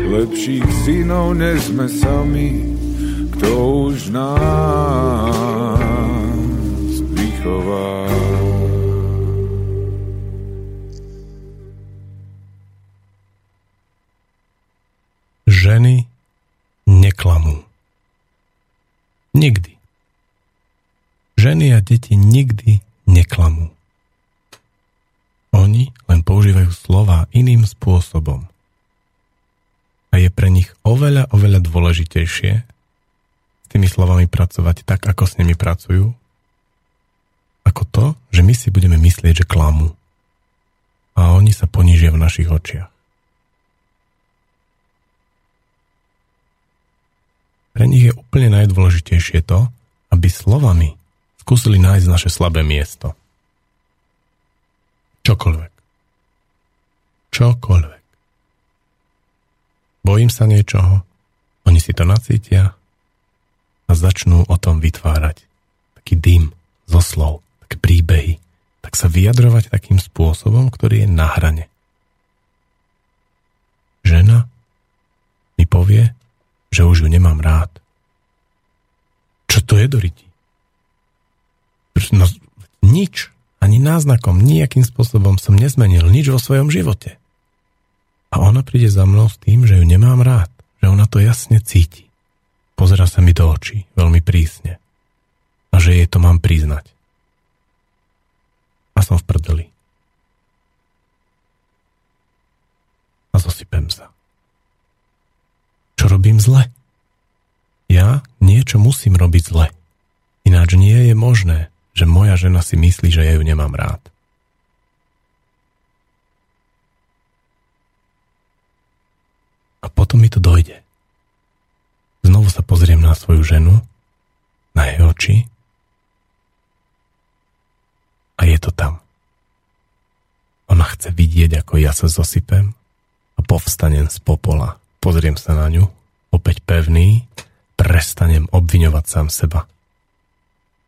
lepších synov než sme sami, kto už nás vychová.
Ženy a deti nikdy neklamú. Oni len používajú slova iným spôsobom. A je pre nich oveľa, oveľa dôležitejšie s tými slovami pracovať tak, ako s nimi pracujú, ako to, že my si budeme myslieť, že klamú. A oni sa ponížia v našich očiach. Pre nich je úplne najdôležitejšie to, aby slovami skúsili nájsť naše slabé miesto. Čokoľvek. čokoľvek. Bojím sa niečoho, oni si to nacítia a začnú o tom vytvárať taký dym zo slov, také príbehy, tak sa vyjadrovať takým spôsobom, ktorý je na hrane. Žena mi povie, že už ju nemám rád. Čo to je do ryti? No, nič, ani náznakom, nejakým spôsobom som nezmenil nič vo svojom živote. A ona príde za mnou s tým, že ju nemám rád, že ona to jasne cíti. Pozera sa mi do očí, veľmi prísne. A že jej to mám priznať. A som v prdeli. A zosypem sa. Čo robím zle? Ja niečo musím robiť zle. Ináč nie je možné, že moja žena si myslí, že ja ju nemám rád. A potom mi to dojde. Znovu sa pozriem na svoju ženu, na jej oči a je to tam. Ona chce vidieť, ako ja sa zosypem a povstanem z popola. Pozriem sa na ňu, opäť pevný, prestanem obviňovať sám seba.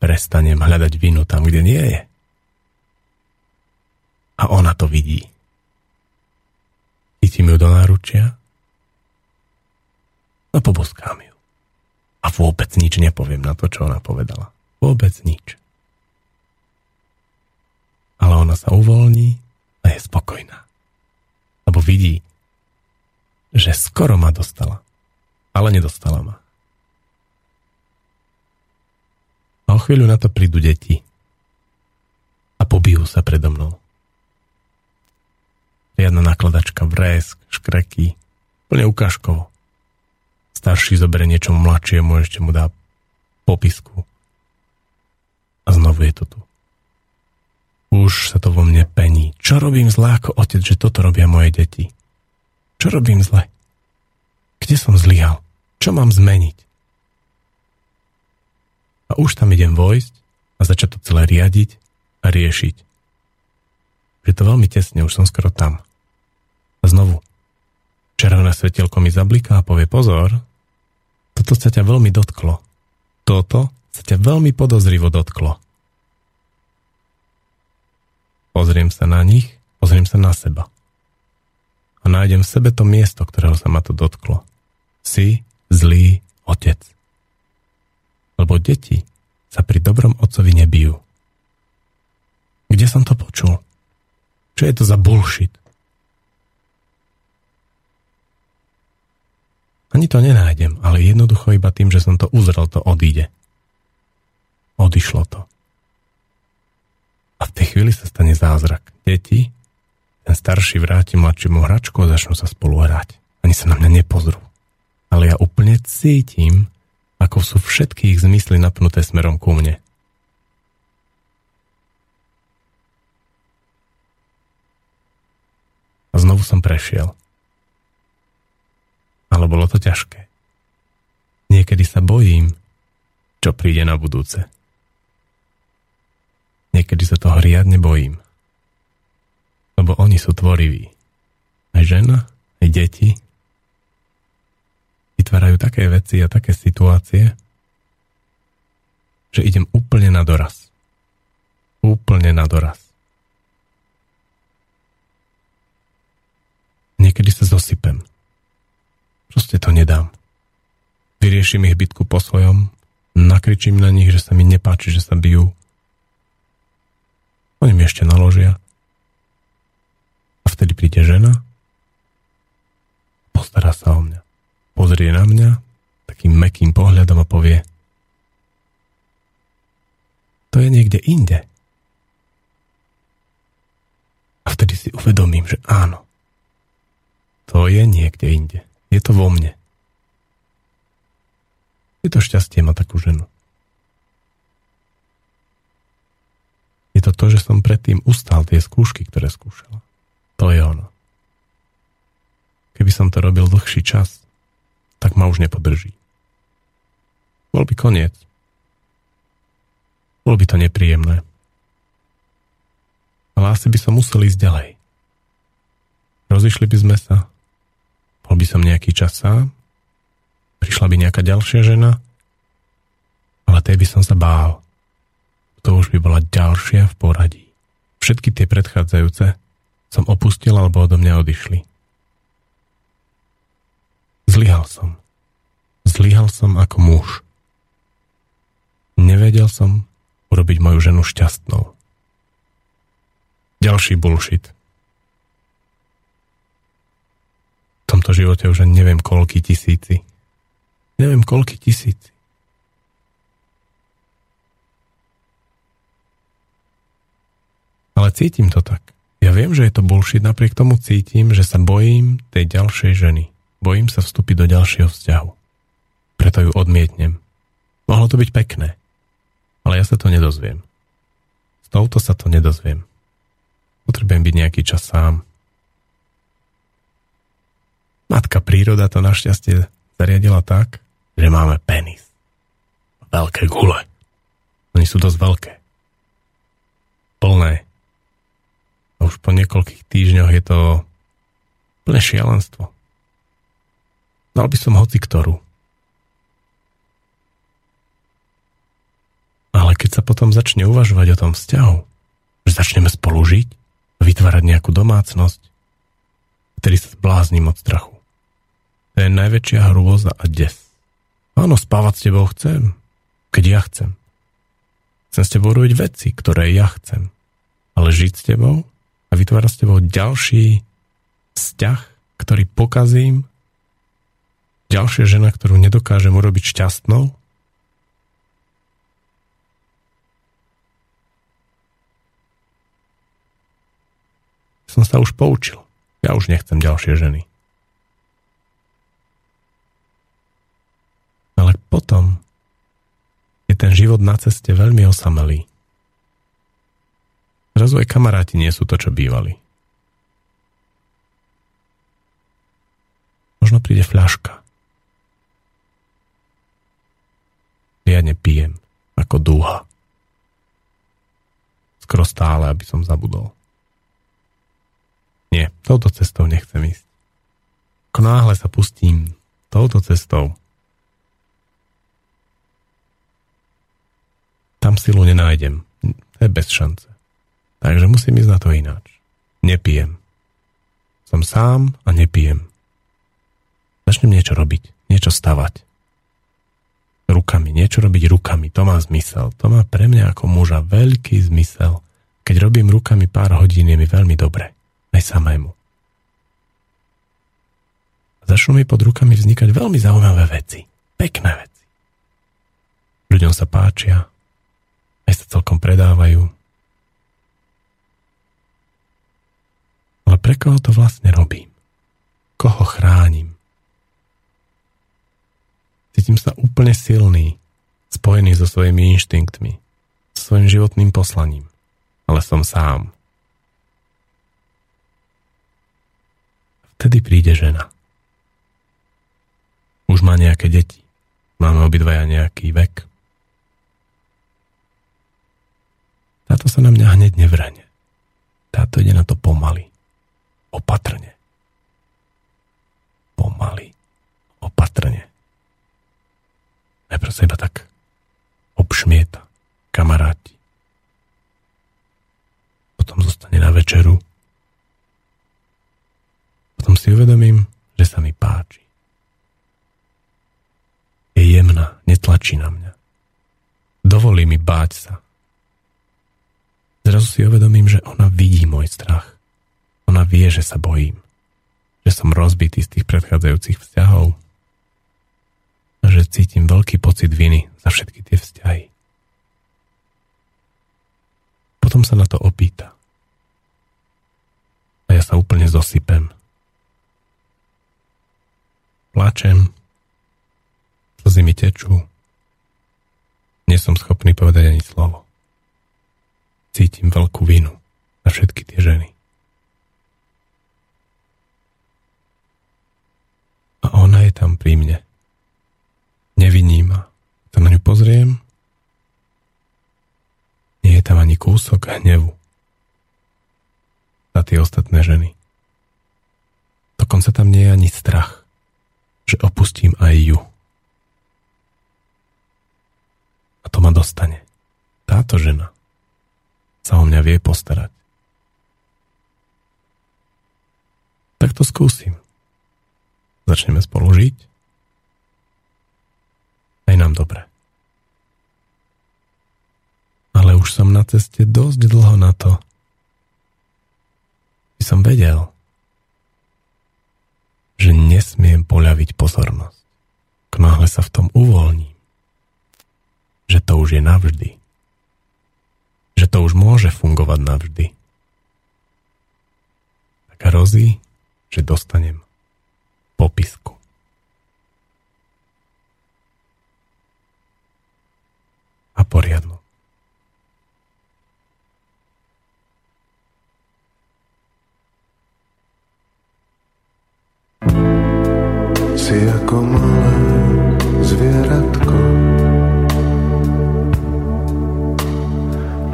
Prestanem hľadať vinu tam, kde nie je. A ona to vidí. Chytím ju do náručia a poboskám ju. A vôbec nič nepoviem na to, čo ona povedala. Vôbec nič. Ale ona sa uvoľní a je spokojná. Lebo vidí, že skoro ma dostala, ale nedostala ma. A o chvíľu na to prídu deti a pobijú sa predo mnou. Riadna nakladačka, vresk, škreky, plne ukážkovo. Starší zoberie niečo mladšiemu, ešte mu dá popisku. A znovu je to tu. Už sa to vo mne pení. Čo robím zlá ako otec, že toto robia moje deti? Čo robím zle? Kde som zlyhal? Čo mám zmeniť? A už tam idem vojsť a začať to celé riadiť a riešiť. Je to veľmi tesne, už som skoro tam. A znovu, červené svetielko mi zabliká a povie pozor, toto sa ťa veľmi dotklo. Toto sa ťa veľmi podozrivo dotklo. Pozriem sa na nich, pozriem sa na seba a nájdem v sebe to miesto, ktorého sa ma to dotklo. Si zlý otec. Lebo deti sa pri dobrom otcovi nebijú. Kde som to počul? Čo je to za bullshit? Ani to nenájdem, ale jednoducho iba tým, že som to uzrel, to odíde. Odišlo to. A v tej chvíli sa stane zázrak. Deti ten starší vráti mladšiemu hračku a začnú sa spolu hrať. Ani sa na mňa nepozrú. Ale ja úplne cítim, ako sú všetky ich zmysly napnuté smerom ku mne. A znovu som prešiel. Ale bolo to ťažké. Niekedy sa bojím, čo príde na budúce. Niekedy sa toho riadne bojím lebo oni sú tvoriví. Aj žena, aj deti vytvárajú také veci a také situácie, že idem úplne na doraz. Úplne na doraz. Niekedy sa zosypem. Proste to nedám. Vyrieším ich bitku po svojom, nakričím na nich, že sa mi nepáči, že sa bijú. Oni mi ešte naložia a vtedy príde žena, postará sa o mňa. Pozrie na mňa takým mekým pohľadom a povie to je niekde inde. A vtedy si uvedomím, že áno, to je niekde inde. Je to vo mne. Je to šťastie ma takú ženu. Je to to, že som predtým ustal tie skúšky, ktoré skúšala. To je ono. Keby som to robil dlhší čas, tak ma už nepodrží. Bol by koniec. Bolo by to nepríjemné. Ale asi by som musel ísť ďalej. Rozišli by sme sa, bol by som nejaký čas sám, prišla by nejaká ďalšia žena, ale tej by som sa bál. To už by bola ďalšia v poradí. Všetky tie predchádzajúce som opustil alebo odo mňa odišli. Zlyhal som. Zlyhal som ako muž. Nevedel som urobiť moju ženu šťastnou. Ďalší bullshit. V tomto živote už neviem koľky tisíci. Neviem koľky tisíci. Ale cítim to tak. Ja viem, že je to bullshit, napriek tomu cítim, že sa bojím tej ďalšej ženy. Bojím sa vstúpiť do ďalšieho vzťahu. Preto ju odmietnem. Mohlo to byť pekné, ale ja sa to nedozviem. S touto sa to nedozviem. Potrebujem byť nejaký čas sám. Matka príroda to našťastie zariadila tak, že máme penis. Veľké gule. Oni sú dosť veľké. Plné a už po niekoľkých týždňoch je to plné šialenstvo. Dal by som hoci ktorú. Ale keď sa potom začne uvažovať o tom vzťahu, že začneme spolu žiť, vytvárať nejakú domácnosť, vtedy sa zblázním od strachu. To je najväčšia hrôza a des. Áno, spávať s tebou chcem, keď ja chcem. Chcem s tebou robiť veci, ktoré ja chcem. Ale žiť s tebou a vytvára s tebou ďalší vzťah, ktorý pokazím, ďalšia žena, ktorú nedokážem urobiť šťastnou, som sa už poučil. Ja už nechcem ďalšie ženy. Ale potom je ten život na ceste veľmi osamelý. Zrazu aj kamaráti nie sú to, čo bývali. Možno príde fľaška. Ja nepijem, ako dúha. Skoro stále, aby som zabudol. Nie, touto cestou nechcem ísť. Ako náhle sa pustím touto cestou, tam silu nenájdem. To je bez šance. Takže musím ísť na to ináč. Nepijem. Som sám a nepijem. Začnem niečo robiť, niečo stavať. Rukami, niečo robiť rukami, to má zmysel. To má pre mňa ako muža veľký zmysel. Keď robím rukami pár hodín, je mi veľmi dobre. Aj samému. A začnú mi pod rukami vznikať veľmi zaujímavé veci. Pekné veci. Ľuďom sa páčia, aj sa celkom predávajú, Ale pre koho to vlastne robím? Koho chránim? Cítim sa úplne silný, spojený so svojimi inštinktmi, so svojim životným poslaním. Ale som sám. Vtedy príde žena. Už má nejaké deti. Máme obidvaja nejaký vek. Táto sa na mňa hneď nevrane. Táto ide na to pomaly opatrne. Pomaly, opatrne. Najprv sa iba tak obšmieta kamaráti. Potom zostane na večeru. Potom si uvedomím, že sa mi páči. Je jemná, netlačí na mňa. Dovolí mi báť sa. Zrazu si uvedomím, že ona vidí môj strach. Ona vie, že sa bojím. Že som rozbitý z tých predchádzajúcich vzťahov. Že cítim veľký pocit viny za všetky tie vzťahy. Potom sa na to opýta. A ja sa úplne zosypem. Plačem. Slzy mi tečú. Nie som schopný povedať ani slovo. Cítim veľkú vinu na všetky tie ženy. A ona je tam pri mne. Neviní ma. Sa na ňu pozriem. Nie je tam ani kúsok hnevu. A tie ostatné ženy. dokonca tam nie je ani strach, že opustím aj ju. A to ma dostane. Táto žena sa o mňa vie postarať. Tak to skúsim. Začneme spolu žiť. Aj nám dobre. Ale už som na ceste dosť dlho na to, by som vedel, že nesmiem poľaviť pozornosť. K náhle sa v tom uvoľním, že to už je navždy. Že to už môže fungovať navždy. Tak hrozí, že dostanem popisku. A poriadnu.
Si ako malé zvieratko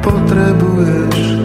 Potrebuješ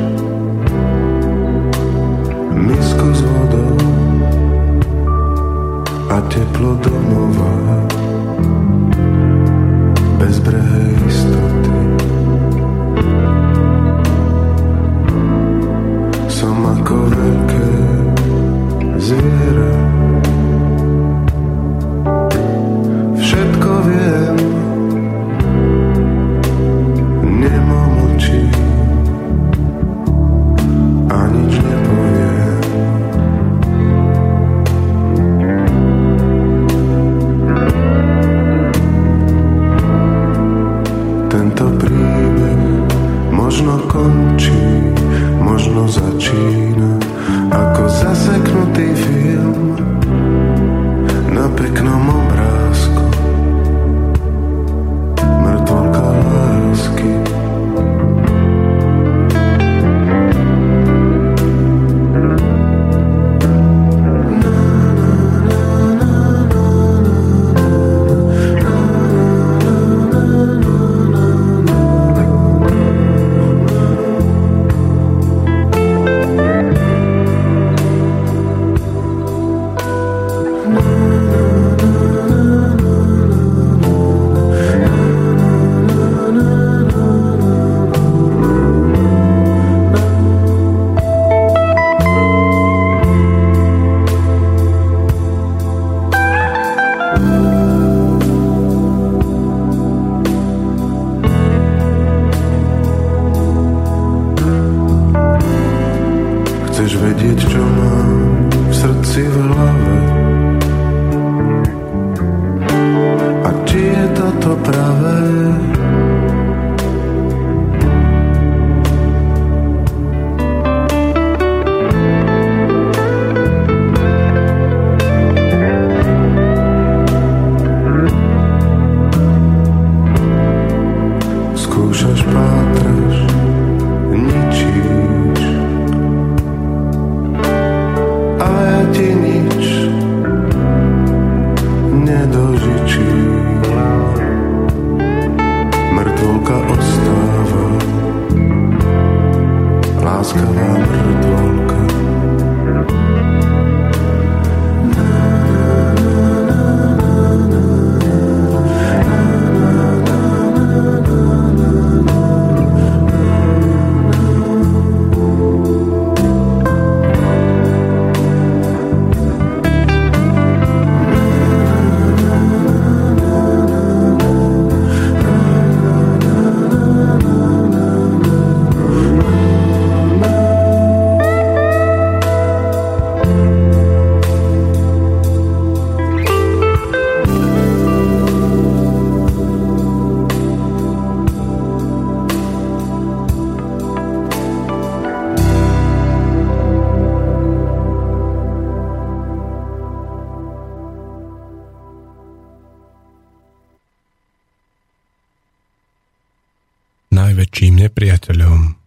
nepriateľom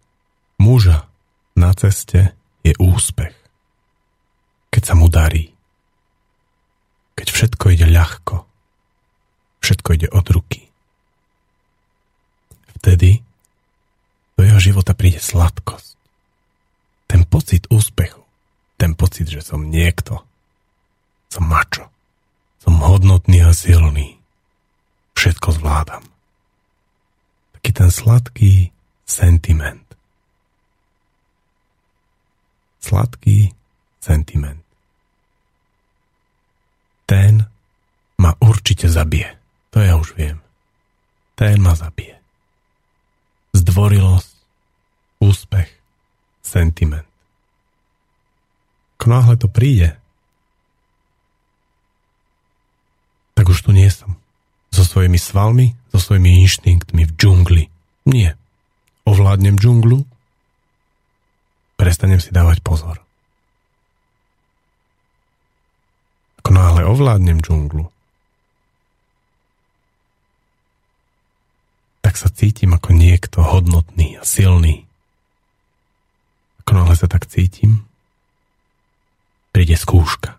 muža na ceste je úspech. Keď sa mu darí. Keď všetko ide ľahko. Všetko ide od ruky. Vtedy do jeho života príde sladkosť. Ten pocit úspechu. Ten pocit, že som niekto.
Som mačo. Som hodnotný a silný. Všetko zvládam. Taký ten sladký sentiment. Sladký sentiment. Ten ma určite zabije. To ja už viem. Ten ma zabije. Zdvorilosť, úspech, sentiment. Ako náhle to príde, tak už tu nie som. So svojimi svalmi, so svojimi inštinktmi v džungli. Nie. Ovládnem džunglu, prestanem si dávať pozor. Ako náhle ovládnem džunglu, tak sa cítim ako niekto hodnotný a silný. Ako náhle sa tak cítim, príde skúška.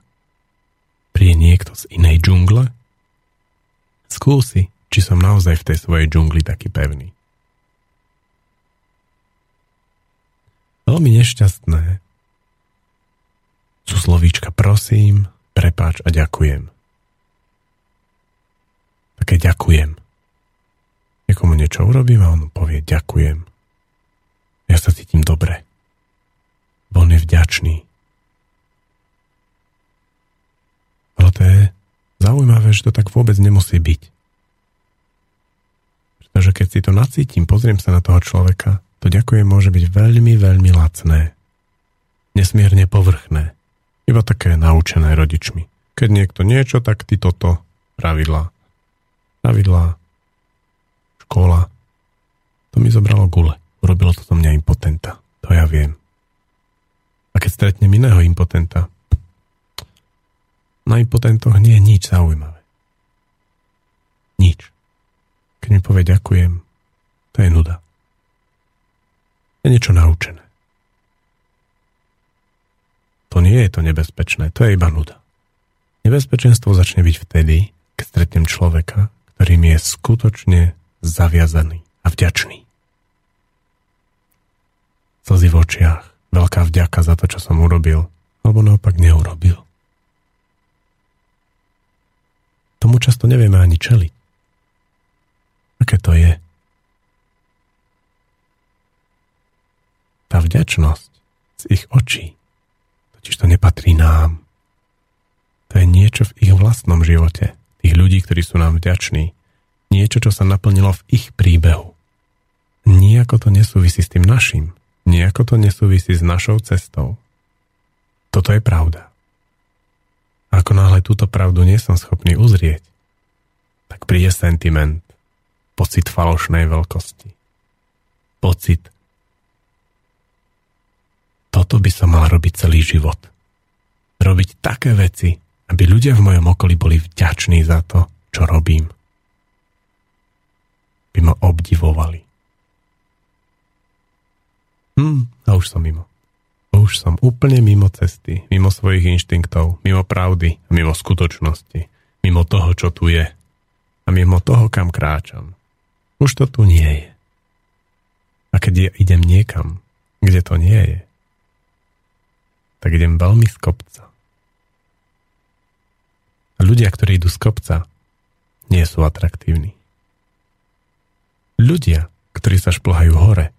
Príde niekto z inej džungle, skúsi, či som naozaj v tej svojej džungli taký pevný. Veľmi nešťastné sú slovíčka prosím, prepáč a ďakujem. Také ďakujem niekomu niečo urobím a on povie ďakujem. Ja sa cítim dobre. On je vďačný. Ale to je zaujímavé, že to tak vôbec nemusí byť. Pretože keď si to nacítim, pozriem sa na toho človeka, to ďakujem môže byť veľmi, veľmi lacné. Nesmierne povrchné. Iba také naučené rodičmi. Keď niekto niečo, tak ty toto pravidlá. Pravidlá škola. To mi zobralo gule. Urobilo to zo mňa impotenta. To ja viem. A keď stretnem iného impotenta, na impotentoch nie je nič zaujímavé. Nič. Keď mi povie ďakujem, to je nuda. Je niečo naučené. To nie je to nebezpečné, to je iba nuda. Nebezpečenstvo začne byť vtedy, keď stretnem človeka, ktorý mi je skutočne zaviazaný a vďačný. Slzy v očiach, veľká vďaka za to, čo som urobil, alebo naopak neurobil. Tomu často nevieme ani čeliť. Aké to je? Tá vďačnosť z ich očí totiž to nepatrí nám. To je niečo v ich vlastnom živote. Tých ľudí, ktorí sú nám vďační niečo, čo sa naplnilo v ich príbehu. Nijako to nesúvisí s tým našim. Nijako to nesúvisí s našou cestou. Toto je pravda. Ako náhle túto pravdu nie som schopný uzrieť, tak príde sentiment, pocit falošnej veľkosti. Pocit. Toto by som mal robiť celý život. Robiť také veci, aby ľudia v mojom okolí boli vďační za to, čo robím by ma obdivovali. Hm, a už som mimo. Už som úplne mimo cesty, mimo svojich inštinktov, mimo pravdy, mimo skutočnosti, mimo toho, čo tu je a mimo toho, kam kráčam. Už to tu nie je. A keď ja idem niekam, kde to nie je, tak idem veľmi z kopca. A ľudia, ktorí idú z kopca, nie sú atraktívni. Ľudia, ktorí sa šplhajú hore,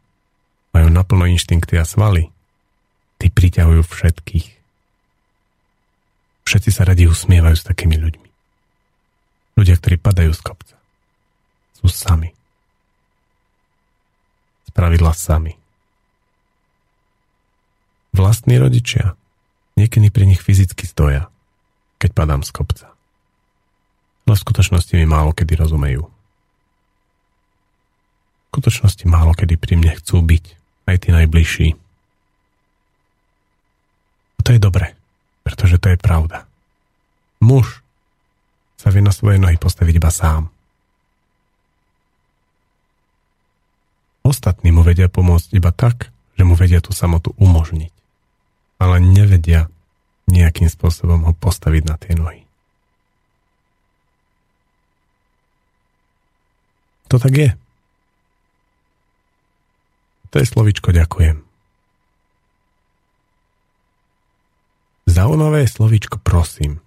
majú naplno inštinkty a svaly. Tí priťahujú všetkých. Všetci sa radi usmievajú s takými ľuďmi. Ľudia, ktorí padajú z kopca, sú sami. Spravidla sami. Vlastní rodičia niekedy pri nich fyzicky stoja, keď padám z kopca. No v skutočnosti mi málo kedy rozumejú skutočnosti málo kedy pri mne chcú byť aj tí najbližší. A to je dobre, pretože to je pravda. Muž sa vie na svoje nohy postaviť iba sám. Ostatní mu vedia pomôcť iba tak, že mu vedia tú samotu umožniť ale nevedia nejakým spôsobom ho postaviť na tie nohy. To tak je. To je slovičko ďakujem. Zaujímavé je slovičko prosím.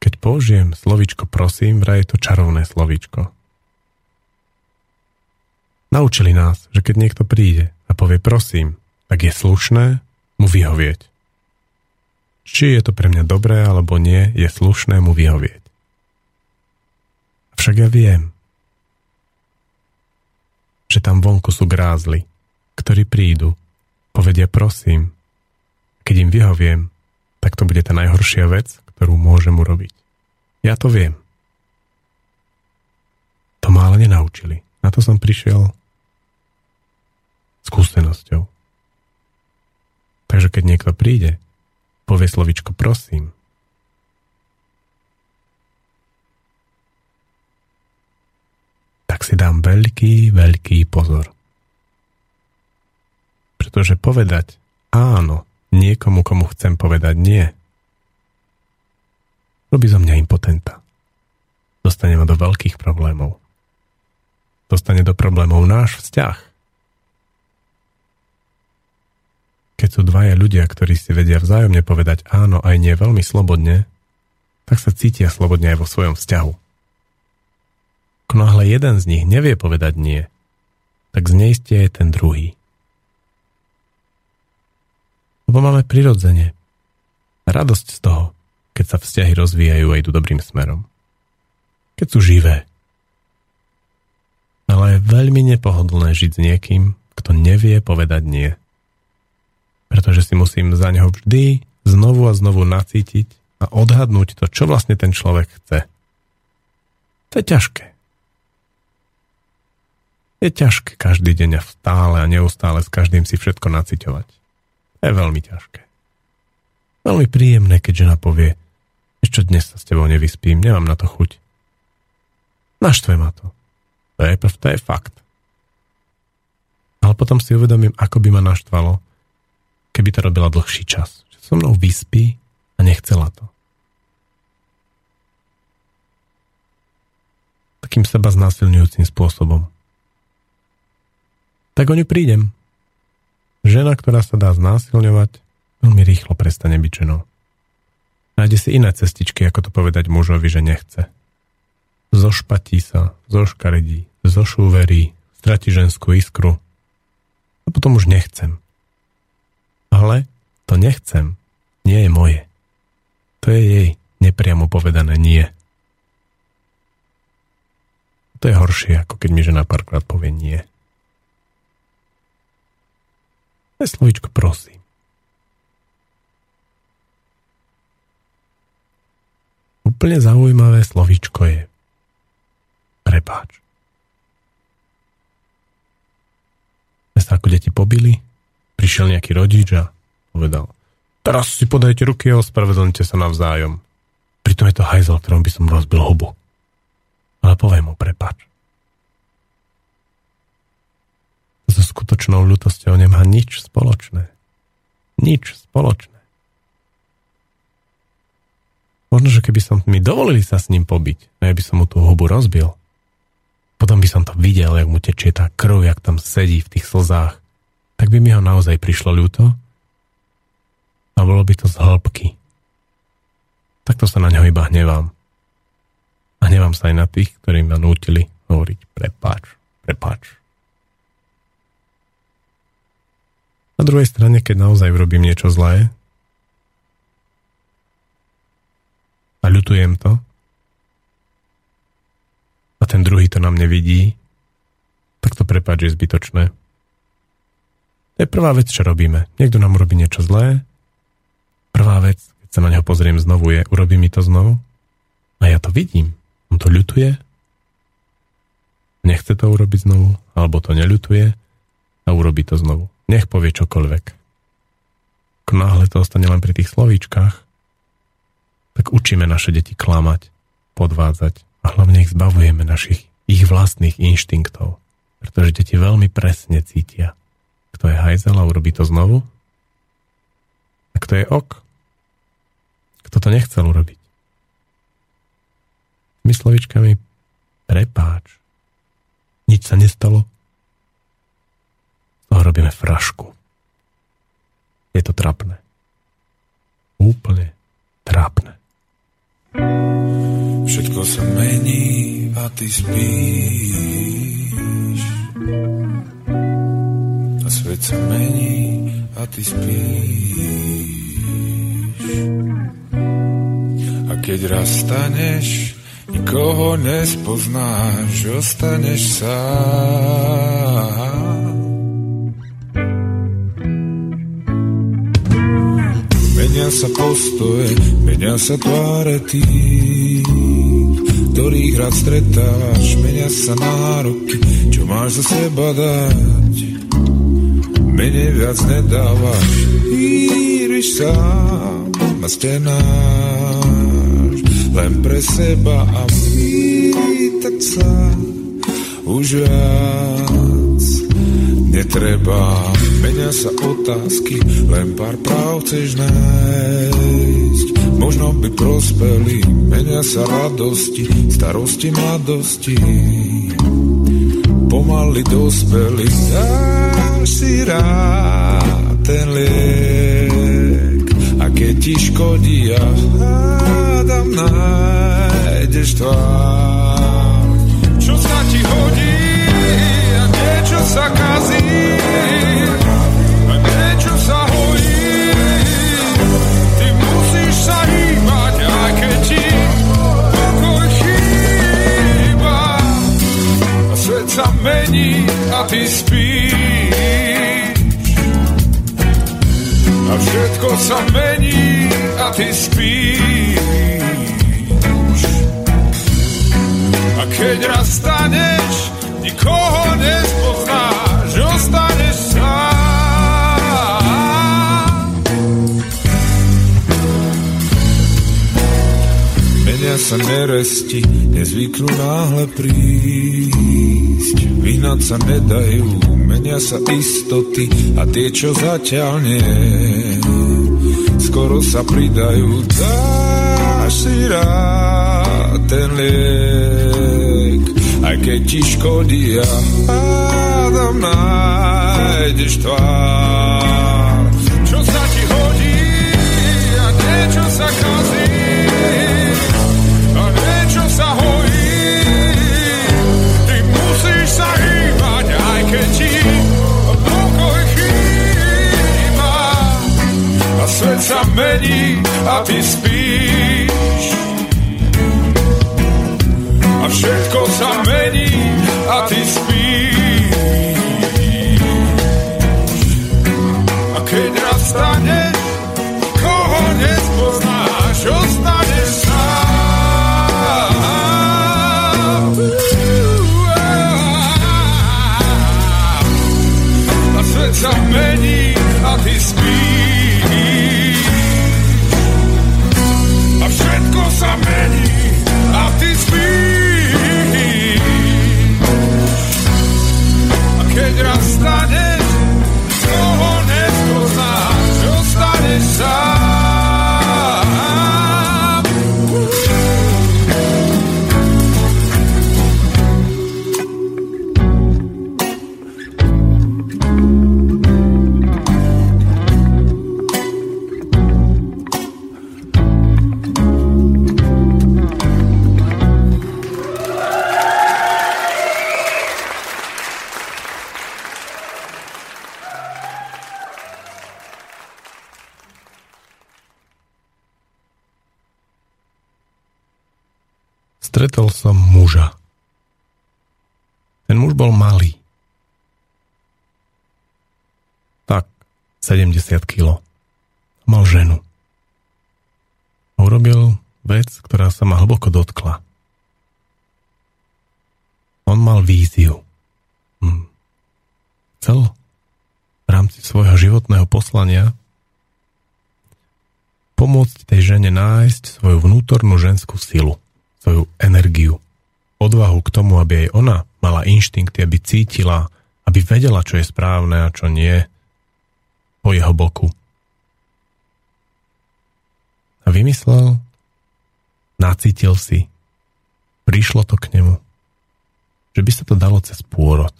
Keď použijem slovičko prosím, vraj je to čarovné slovičko. Naučili nás, že keď niekto príde a povie prosím, tak je slušné mu vyhovieť. Či je to pre mňa dobré alebo nie, je slušné mu vyhovieť. Avšak ja viem, že tam vonku sú grázli, ktorí prídu, povedia prosím. Keď im vyhoviem, tak to bude tá najhoršia vec, ktorú môžem urobiť. Ja to viem. To ma ale nenaučili. Na to som prišiel skúsenosťou. Takže keď niekto príde, povie slovičko prosím, tak si dám veľký, veľký pozor. Pretože povedať áno niekomu, komu chcem povedať nie, robí zo mňa impotenta. Dostane ma do veľkých problémov. Dostane do problémov náš vzťah. Keď sú dvaja ľudia, ktorí si vedia vzájomne povedať áno aj nie veľmi slobodne, tak sa cítia slobodne aj vo svojom vzťahu. Ako náhle jeden z nich nevie povedať nie, tak zneistie je ten druhý. Lebo máme prirodzene radosť z toho, keď sa vzťahy rozvíjajú a idú dobrým smerom. Keď sú živé. Ale je veľmi nepohodlné žiť s niekým, kto nevie povedať nie pretože si musím za neho vždy znovu a znovu nacítiť a odhadnúť to, čo vlastne ten človek chce. To je ťažké. Je ťažké každý deň a stále a neustále s každým si všetko naciťovať. Je veľmi ťažké. Veľmi príjemné, keď žena povie, ešte dnes sa s tebou nevyspím, nemám na to chuť. Naštve ma to. To je, to je fakt. Ale potom si uvedomím, ako by ma naštvalo, keby to robila dlhší čas. Že so mnou vyspí a nechcela to. Takým seba znásilňujúcim spôsobom. Tak o ňu prídem. Žena, ktorá sa dá znásilňovať, veľmi rýchlo prestane byť ženou. Nájde si iné cestičky, ako to povedať mužovi, že nechce. Zošpatí sa, zoškaredí, zošúverí, strati ženskú iskru. A potom už nechcem. Ale to nechcem. Nie je moje. To je jej nepriamo povedané nie. To je horšie, ako keď mi žena párkrát povie nie. To je slovičko prosím. Úplne zaujímavé slovíčko je prepáč. Sme sa ako deti pobili, prišiel nejaký rodič a povedal, teraz si podajte ruky a ospravedlňte sa navzájom. Pritom je to hajzel, ktorom by som rozbil hubu. Ale poviem mu prepač. So skutočnou ľutosťou nemá nič spoločné. Nič spoločné. Možno, že keby som mi dovolili sa s ním pobiť, a ja by som mu tú hubu rozbil, potom by som to videl, jak mu tečie tá krv, jak tam sedí v tých slzách tak by mi ho naozaj prišlo ľúto a bolo by to z hĺbky. Takto sa na ňo iba hnevám. A hnevám sa aj na tých, ktorí ma nútili hovoriť prepáč, prepáč. Na druhej strane, keď naozaj urobím niečo zlé a ľutujem to a ten druhý to na mne vidí, tak to prepáč je zbytočné. To je prvá vec, čo robíme. Niekto nám urobí niečo zlé. Prvá vec, keď sa na neho pozriem znovu, je, urobí mi to znovu. A ja to vidím. On to ľutuje. Nechce to urobiť znovu, alebo to neľutuje a urobí to znovu. Nech povie čokoľvek. Ako náhle to ostane len pri tých slovíčkach, tak učíme naše deti klamať, podvádzať a hlavne ich zbavujeme našich ich vlastných inštinktov, pretože deti veľmi presne cítia, kto je hajzel a urobí to znovu? A kto je ok? Kto to nechcel urobiť? My slovičkami prepáč. Nič sa nestalo. Z robíme frašku. Je to trapné. Úplne trápne.
Všetko sa mení a ty spíš. Svet sa mení a ty spíš. A keď raz staneš, nikoho nespoznáš, ostaneš sám. Menia sa postoje, menia sa tváre tých, ktorých rád stretáš, menia sa nároky, čo máš za seba dať. Menej viac nedávaš, íriš sám na stenách, len pre seba a pýtať sa už viac netreba. Menia sa otázky, len pár práv chceš nájsť. Možno by prospeli, menia sa radosti, starosti, mladosti. Pomaly dospeli, dáš si rád ten liek. A keď ti škodí, ja hádam, nájdeš tvár. Čo sa ti hodí a niečo sa kazí a niečo sa hojí. Ty musíš sa hýbať, aj keď ti pokoj chýba. A svet sa mení a ty spíš. A všetko sa mení a ty spíš. A keď raz staneš, nikoho nespoznáš, sa neresti, nezvyknú náhle prísť. Vyhnať sa nedajú, menia sa istoty a tie, čo zatiaľ nie. Skoro sa pridajú, dáš si rád ten liek. Aj keď ti škodí, ja hádam, nájdeš tvár. Čo sa ti hodí a niečo sa kazí svet sa mení a ty spíš. A všetko sa mení a ty spíš. A keď raz staneš, koho nespoznáš, ostaneš sám. A svet sa mení
Stretol som muža. Ten muž bol malý. Tak, 70 kg. Mal ženu. Urobil vec, ktorá sa ma hlboko dotkla. On mal víziu. Hm. Chcel v rámci svojho životného poslania pomôcť tej žene nájsť svoju vnútornú ženskú silu, svoju energiu, odvahu k tomu, aby aj ona mala inštinkty, aby cítila, aby vedela, čo je správne a čo nie po jeho boku. A vymyslel, nacítil si, prišlo to k nemu, že by sa to dalo cez pôrod.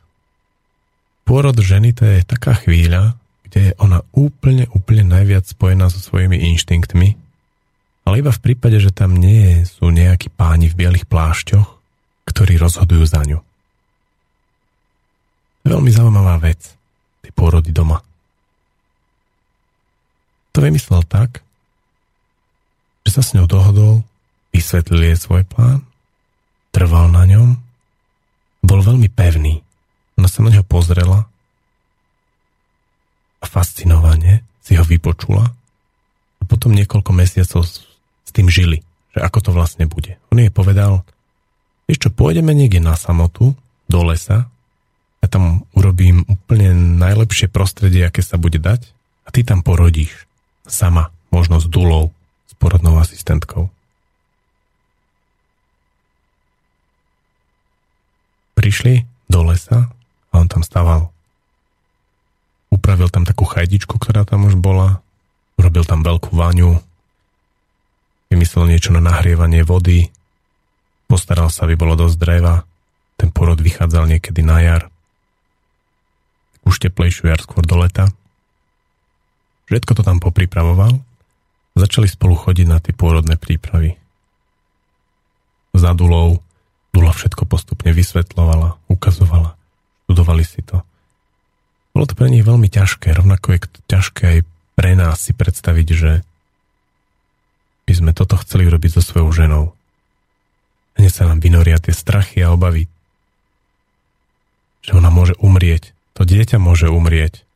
Pôrod ženy to je taká chvíľa, kde je ona úplne, úplne najviac spojená so svojimi inštinktmi ale iba v prípade, že tam nie sú nejakí páni v bielých plášťoch, ktorí rozhodujú za ňu. Veľmi zaujímavá vec, tie pôrody doma. To vymyslel tak, že sa s ňou dohodol, vysvetlil jej svoj plán, trval na ňom, bol veľmi pevný. Ona sa na neho pozrela a fascinovane si ho vypočula a potom niekoľko mesiacov tým žili, že ako to vlastne bude. On jej povedal, vieš čo, pôjdeme niekde na samotu, do lesa, ja tam urobím úplne najlepšie prostredie, aké sa bude dať a ty tam porodíš. Sama, možno s dulou, s porodnou asistentkou. Prišli do lesa a on tam stával. Upravil tam takú chajdičku, ktorá tam už bola, urobil tam veľkú váňu, vymyslel niečo na nahrievanie vody, postaral sa, aby bolo dosť dreva, ten porod vychádzal niekedy na jar, už teplejšiu jar skôr do leta. Všetko to tam popripravoval, začali spolu chodiť na tie pôrodné prípravy. Za Dulou, Dula všetko postupne vysvetlovala, ukazovala, študovali si to. Bolo to pre nich veľmi ťažké, rovnako je ťažké aj pre nás si predstaviť, že by sme toto chceli urobiť so svojou ženou. Hneď sa nám vynoria tie strachy a obavy, že ona môže umrieť, to dieťa môže umrieť.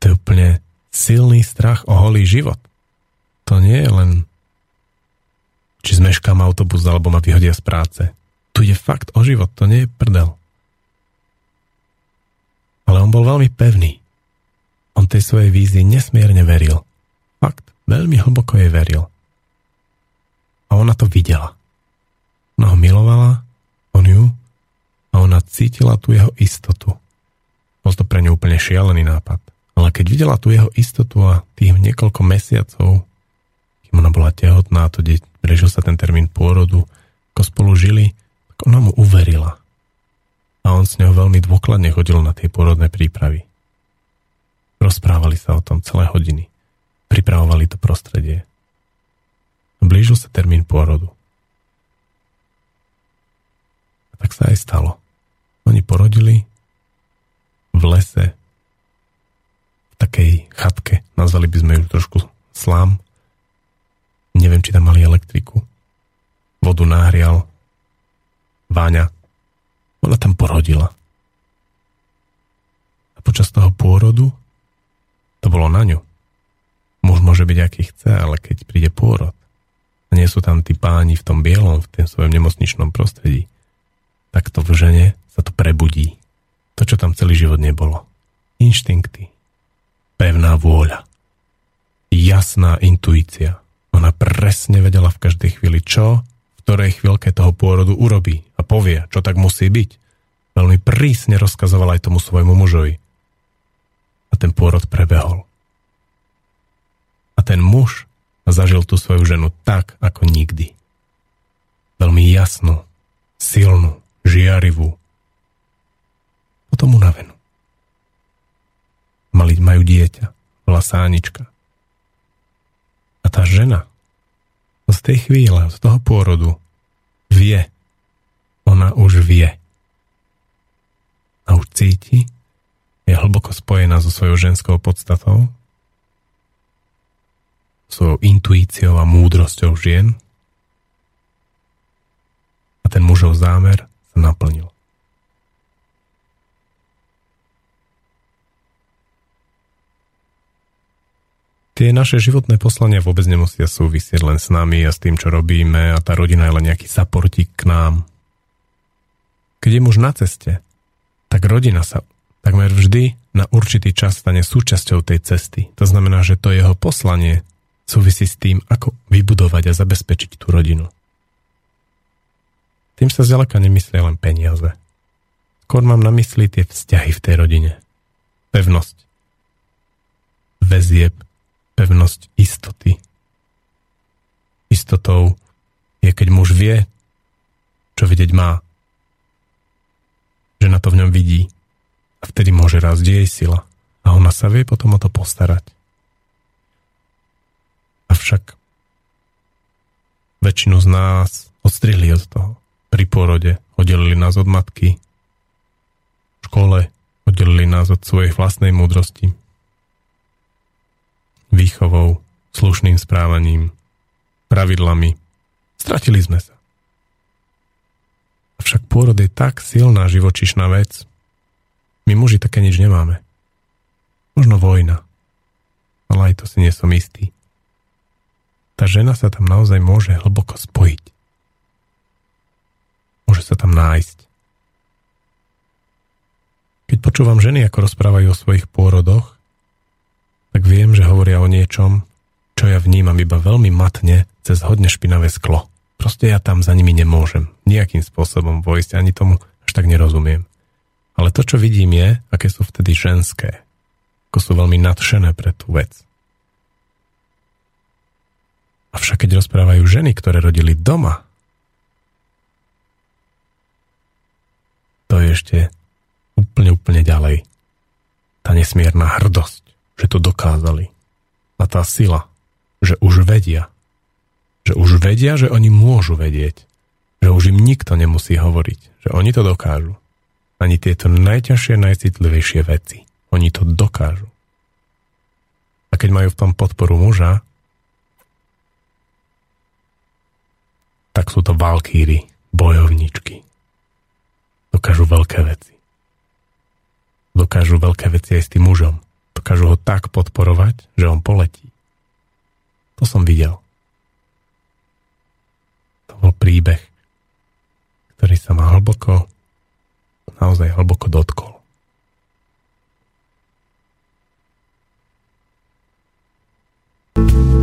To je úplne silný strach o holý život. To nie je len či zmeškám autobus alebo ma vyhodia z práce. Tu je fakt o život, to nie je prdel. Ale on bol veľmi pevný. On tej svojej vízii nesmierne veril. Fakt. Veľmi hlboko jej veril. A ona to videla. Ona ho milovala, on ju, a ona cítila tú jeho istotu. Bol to pre ňu úplne šialený nápad. Ale keď videla tú jeho istotu a tých niekoľko mesiacov, kým ona bola tehotná, to deť, prežil sa ten termín pôrodu, ako spolu žili, tak ona mu uverila. A on s ňou veľmi dôkladne chodil na tie pôrodné prípravy. Rozprávali sa o tom celé hodiny pripravovali to prostredie. Blížil sa termín pôrodu. A tak sa aj stalo. Oni porodili v lese, v takej chatke, nazvali by sme ju trošku slám. Neviem, či tam mali elektriku. Vodu nahrial Váňa. Ona tam porodila. A počas toho pôrodu to bolo na ňu Muž môže byť aký chce, ale keď príde pôrod a nie sú tam tí páni v tom bielom, v tom svojom nemocničnom prostredí, tak to v žene sa to prebudí. To, čo tam celý život nebolo. Inštinkty. Pevná vôľa. Jasná intuícia. Ona presne vedela v každej chvíli, čo v ktorej chvíľke toho pôrodu urobí a povie, čo tak musí byť. Veľmi prísne rozkazovala aj tomu svojmu mužovi. A ten pôrod prebehol. Ten muž zažil tú svoju ženu tak, ako nikdy. Veľmi jasnú, silnú, žiarivú. Potom unavenú. Mali, majú dieťa, bola sánička. A tá žena z tej chvíle, z toho pôrodu vie, ona už vie. A už cíti, je hlboko spojená so svojou ženskou podstatou svojou intuíciou a múdrosťou žien a ten mužov zámer sa naplnil. Tie naše životné poslania vôbec nemusia súvisieť len s nami a s tým, čo robíme a tá rodina je len nejaký saportík k nám. Keď je muž na ceste, tak rodina sa takmer vždy na určitý čas stane súčasťou tej cesty. To znamená, že to jeho poslanie súvisí s tým, ako vybudovať a zabezpečiť tú rodinu. Tým sa zďaleka nemyslia len peniaze. Skôr mám na mysli tie vzťahy v tej rodine. Pevnosť. Väzieb. Pevnosť istoty. Istotou je, keď muž vie, čo vidieť má. Žena to v ňom vidí. A vtedy môže rásť jej sila. A ona sa vie potom o to postarať. Avšak väčšinu z nás odstrihli od toho. Pri pôrode oddelili nás od matky, v škole oddelili nás od svojej vlastnej múdrosti, výchovou, slušným správaním, pravidlami. Stratili sme sa. Avšak pôrod je tak silná živočišná vec. My muži také nič nemáme. Možno vojna. Ale aj to si nie som istý. Tá žena sa tam naozaj môže hlboko spojiť. Môže sa tam nájsť. Keď počúvam ženy, ako rozprávajú o svojich pôrodoch, tak viem, že hovoria o niečom, čo ja vnímam iba veľmi matne cez hodne špinavé sklo. Proste ja tam za nimi nemôžem nejakým spôsobom vojsť, ani tomu až tak nerozumiem. Ale to, čo vidím je, aké sú vtedy ženské. Ako sú veľmi nadšené pre tú vec. Avšak keď rozprávajú ženy, ktoré rodili doma, to je ešte úplne, úplne ďalej. Tá nesmierna hrdosť že to dokázali. A tá sila, že už vedia. Že už vedia, že oni môžu vedieť. Že už im nikto nemusí hovoriť. Že oni to dokážu. Ani tieto najťažšie, najcitlivejšie veci. Oni to dokážu. A keď majú v tom podporu muža, tak sú to valkíry, bojovničky. Dokážu veľké veci. Dokážu veľké veci aj s tým mužom dokážu ho tak podporovať, že on poletí. To som videl. To bol príbeh, ktorý sa ma hlboko, naozaj hlboko dotkol.
Tupci v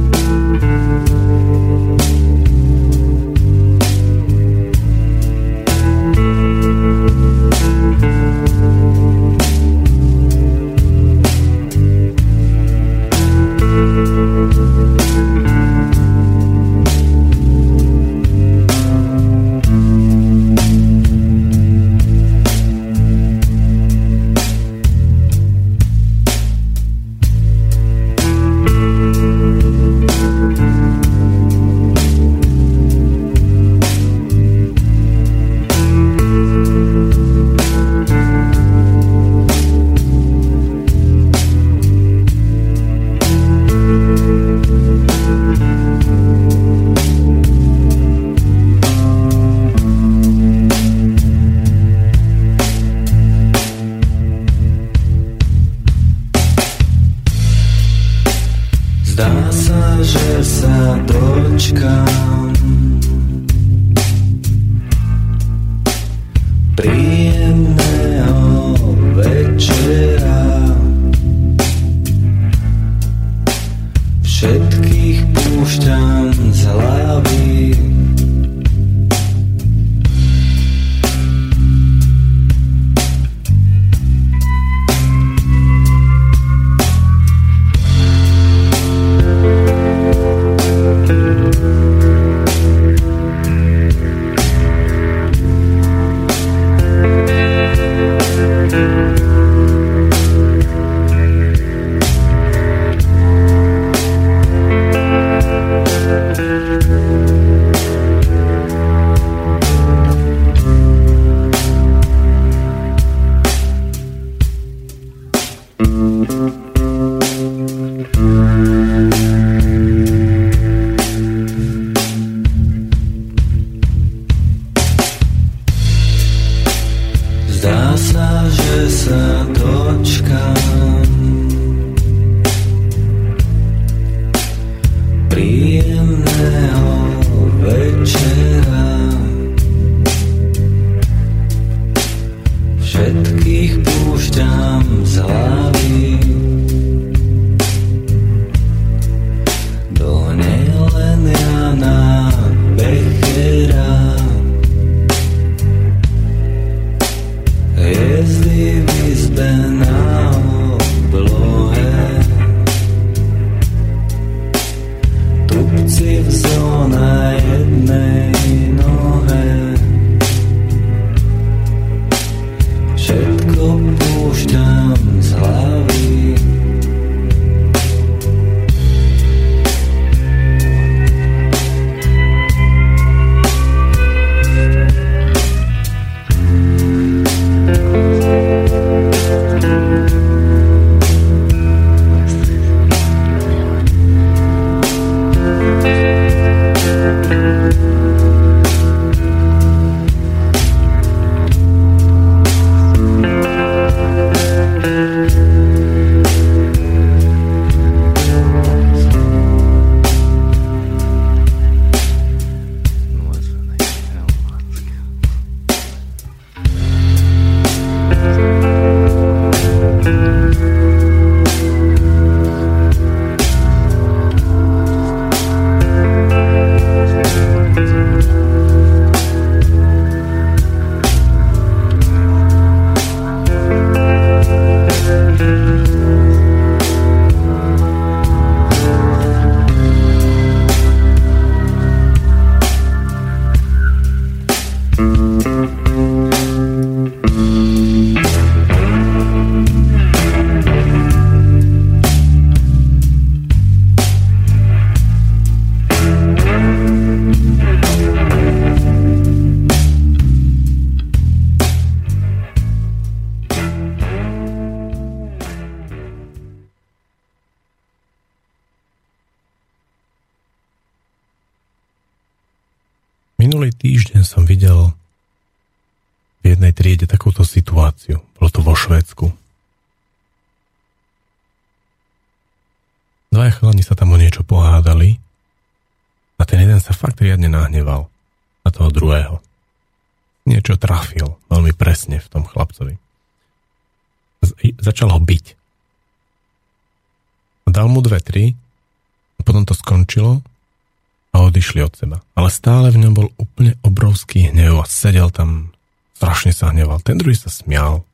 sa hneval. Ten druhý sa smial,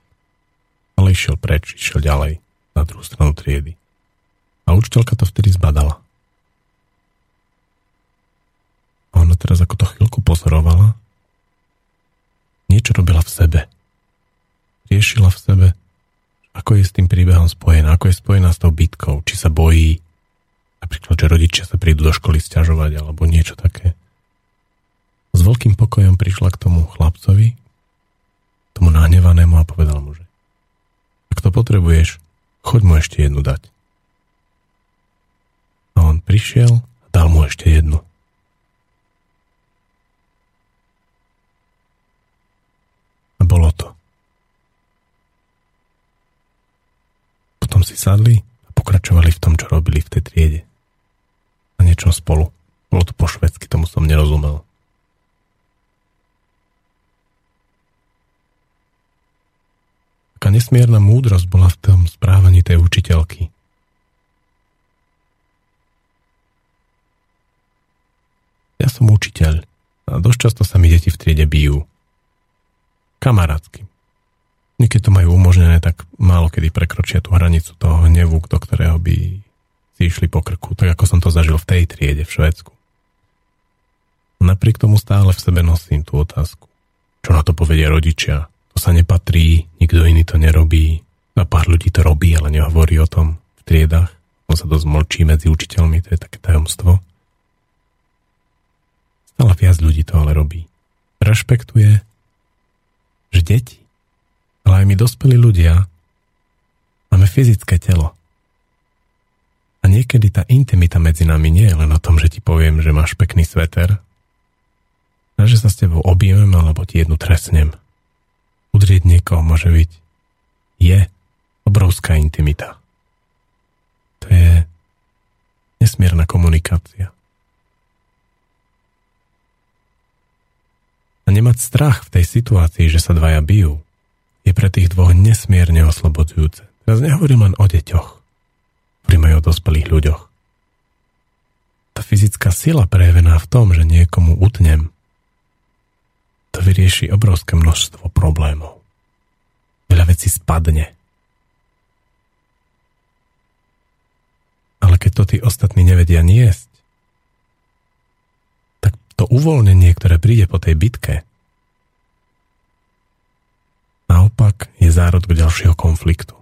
ale išiel preč, išiel ďalej na druhú stranu triedy. A učiteľka to vtedy zbadala. A ona teraz ako to chvíľku pozorovala, niečo robila v sebe. Riešila v sebe, ako je s tým príbehom spojená, ako je spojená s tou bitkou, či sa bojí, Napríklad, že rodičia sa prídu do školy stiažovať alebo niečo také. S veľkým pokojom prišla k tomu chlapcovi, tomu nahnevanému a povedal mu, že ak to potrebuješ, choď mu ešte jednu dať. A on prišiel a dal mu ešte jednu. A bolo to. Potom si sadli a pokračovali v tom, čo robili v tej triede na niečom spolu. Bolo to po švedsky, tomu som nerozumel. Taká nesmierna múdrosť bola v tom správaní tej učiteľky. Ja som učiteľ a dosť často sa mi deti v triede bijú. Kamarátsky. Niekedy to majú umožnené, tak málo kedy prekročia tú hranicu toho hnevu, do ktorého by si išli po krku, tak ako som to zažil v tej triede v Švedsku. Napriek tomu stále v sebe nosím tú otázku. Čo na to povedia rodičia? To sa nepatrí, nikto iný to nerobí. A pár ľudí to robí, ale nehovorí o tom v triedach. On sa dosť mlčí medzi učiteľmi, to je také tajomstvo. Stále viac ľudí to ale robí. Rešpektuje, že deti, ale aj my dospelí ľudia máme fyzické telo. A niekedy tá intimita medzi nami nie je len o tom, že ti poviem, že máš pekný sveter, a že sa s tebou objemem alebo ti jednu tresnem. Udrieť niekoho môže byť je obrovská intimita. To je nesmierna komunikácia. A nemať strach v tej situácii, že sa dvaja bijú, je pre tých dvoch nesmierne oslobodzujúce. Teraz nehovorím len o deťoch hovoríme aj o dospelých ľuďoch. Tá fyzická sila prejavená v tom, že niekomu utnem, to vyrieši obrovské množstvo problémov. Veľa vecí spadne. Ale keď to tí ostatní nevedia niesť, tak to uvoľnenie, ktoré príde po tej bitke, naopak je zárodok ďalšieho konfliktu.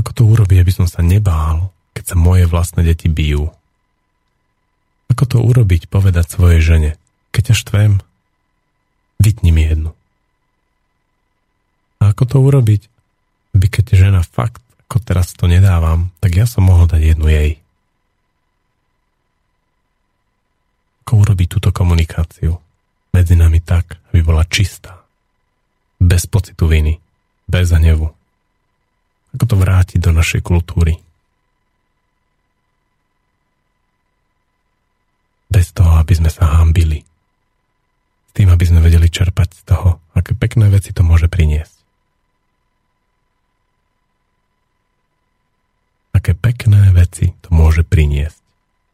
Ako to urobiť, aby som sa nebál, keď sa moje vlastné deti bijú? Ako to urobiť, povedať svojej žene, keď ťa štvem, vytni mi jednu. A ako to urobiť, aby keď žena fakt, ako teraz to nedávam, tak ja som mohol dať jednu jej. Ako urobiť túto komunikáciu medzi nami tak, aby bola čistá, bez pocitu viny, bez hnevu, ako to vrátiť do našej kultúry? Bez toho, aby sme sa hambili. S tým, aby sme vedeli čerpať z toho, aké pekné veci to môže priniesť. Aké pekné veci to môže priniesť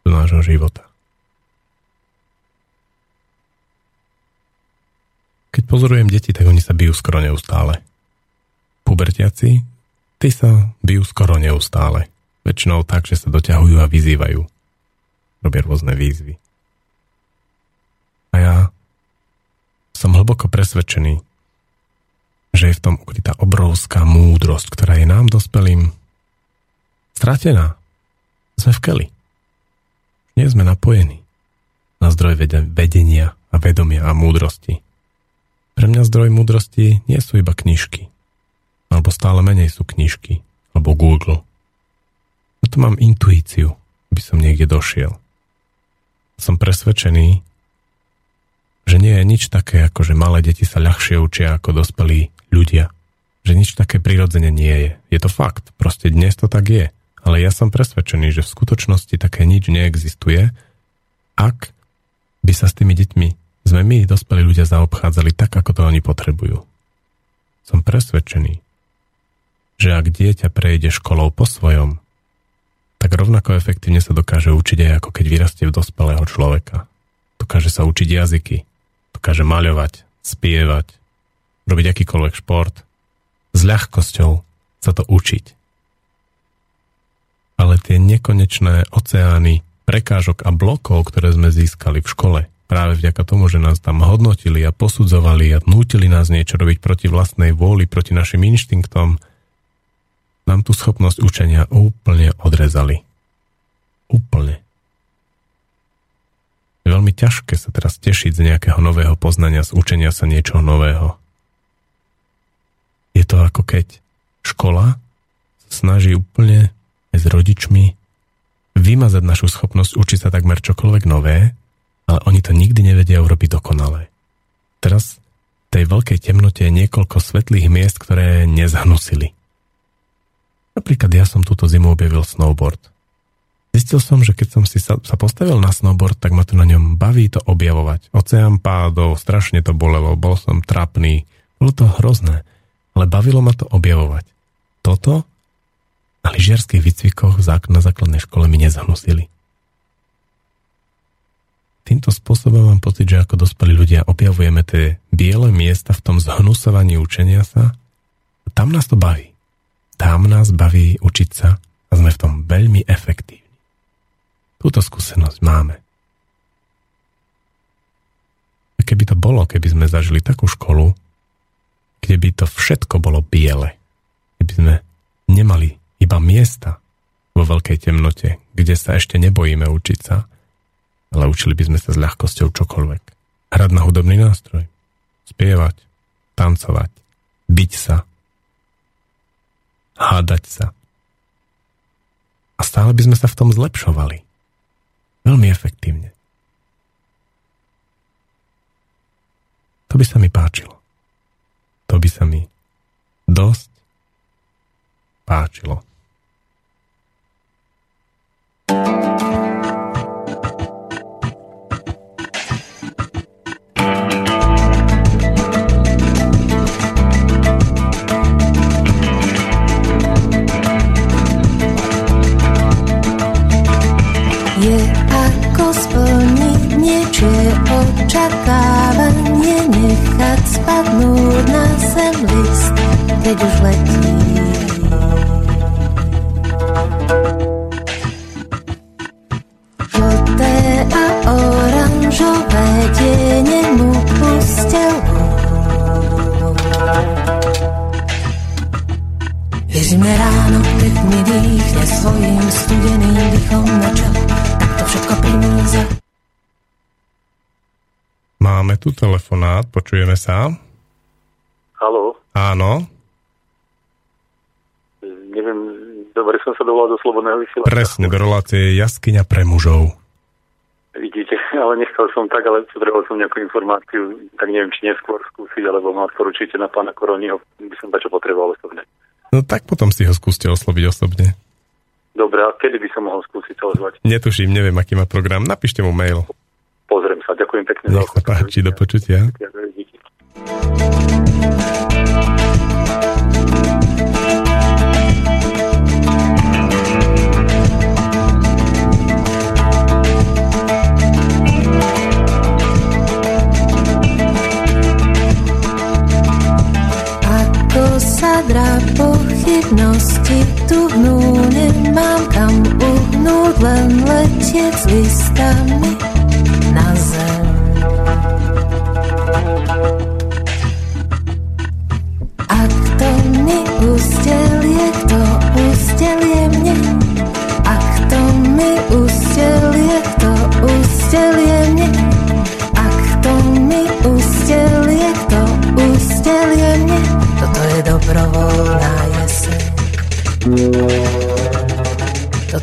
do nášho života. Keď pozorujem deti, tak oni sa bijú skoro neustále. Pubertiaci Tí sa bijú skoro neustále. Väčšinou tak, že sa doťahujú a vyzývajú. Robia rôzne výzvy. A ja som hlboko presvedčený, že je v tom ukrytá obrovská múdrosť, ktorá je nám dospelým stratená. Sme v keli. Nie sme napojení na zdroj vedenia a vedomia a múdrosti. Pre mňa zdroj múdrosti nie sú iba knižky, alebo stále menej sú knižky, alebo Google. Na to mám intuíciu, aby som niekde došiel. Som presvedčený, že nie je nič také, ako že malé deti sa ľahšie učia ako dospelí ľudia. Že nič také prirodzene nie je. Je to fakt. Proste dnes to tak je. Ale ja som presvedčený, že v skutočnosti také nič neexistuje, ak by sa s tými deťmi sme my, dospelí ľudia, zaobchádzali tak, ako to oni potrebujú. Som presvedčený, že ak dieťa prejde školou po svojom, tak rovnako efektívne sa dokáže učiť aj ako keď vyrastie v dospelého človeka. Dokáže sa učiť jazyky, dokáže maľovať, spievať, robiť akýkoľvek šport. S ľahkosťou sa to učiť. Ale tie nekonečné oceány prekážok a blokov, ktoré sme získali v škole, práve vďaka tomu, že nás tam hodnotili a posudzovali a nútili nás niečo robiť proti vlastnej vôli, proti našim inštinktom, nám tú schopnosť učenia úplne odrezali. Úplne. Je veľmi ťažké sa teraz tešiť z nejakého nového poznania, z učenia sa niečoho nového. Je to ako keď škola snaží úplne s rodičmi vymazať našu schopnosť učiť sa takmer čokoľvek nové, ale oni to nikdy nevedia urobiť dokonale. Teraz v tej veľkej temnote je niekoľko svetlých miest, ktoré nezhnusili. Napríklad ja som túto zimu objavil snowboard. Zistil som, že keď som si sa, sa postavil na snowboard, tak ma to na ňom baví to objavovať. Oceán pádov, strašne to bolelo, bol som trapný, bolo to hrozné, ale bavilo ma to objavovať. Toto na lyžiarských výcvikoch na základnej škole mi nezhnusili. Týmto spôsobom mám pocit, že ako dospelí ľudia objavujeme tie biele miesta v tom zhnusovaní učenia sa a tam nás to baví. Tam nás baví učiť sa a sme v tom veľmi efektívni. Túto skúsenosť máme. A keby to bolo, keby sme zažili takú školu, kde by to všetko bolo biele, keby sme nemali iba miesta vo veľkej temnote, kde sa ešte nebojíme učiť sa, ale učili by sme sa s ľahkosťou čokoľvek. Hrať na hudobný nástroj, spievať, tancovať, byť sa, hádať sa. A stále by sme sa v tom zlepšovali. Veľmi efektívne. To by sa mi páčilo. To by sa mi dosť páčilo.
Je ako splniť niečie očakávanie, nechať spadnúť na zem list, keď už letí. Oranžové diene mu pustelo. Je zimné ráno, keď mi dýchne svojim studeným dýchom na čelo, tak to všetko primíza.
Máme tu telefonát, počujeme sa.
Haló,
Áno,
neviem, dobre som sa dovolal do Slobodného vysielača.
presne, do relácie Jaskyňa pre mužov.
Vidíte, ale nechcel som tak, ale potreboval som nejakú informáciu, tak neviem, či neskôr skúsiť, alebo ma odporúčite na pána Koroniho, by som dačo potreboval osobne.
No tak potom si ho skúste osloviť osobne.
Dobre, a kedy by som mohol skúsiť sa ozvať?
Netuším, neviem, aký má program. Napíšte mu mail.
Pozriem sa, ďakujem pekne.
Nech sa páči, do počutia.
Díky.
Pochybnosti tu hnú, nemám kam uhnúť, len letieť s listami na zem. A kto mi ustelie, kto ustelie mne? A kto mi ustelie, kto ustelie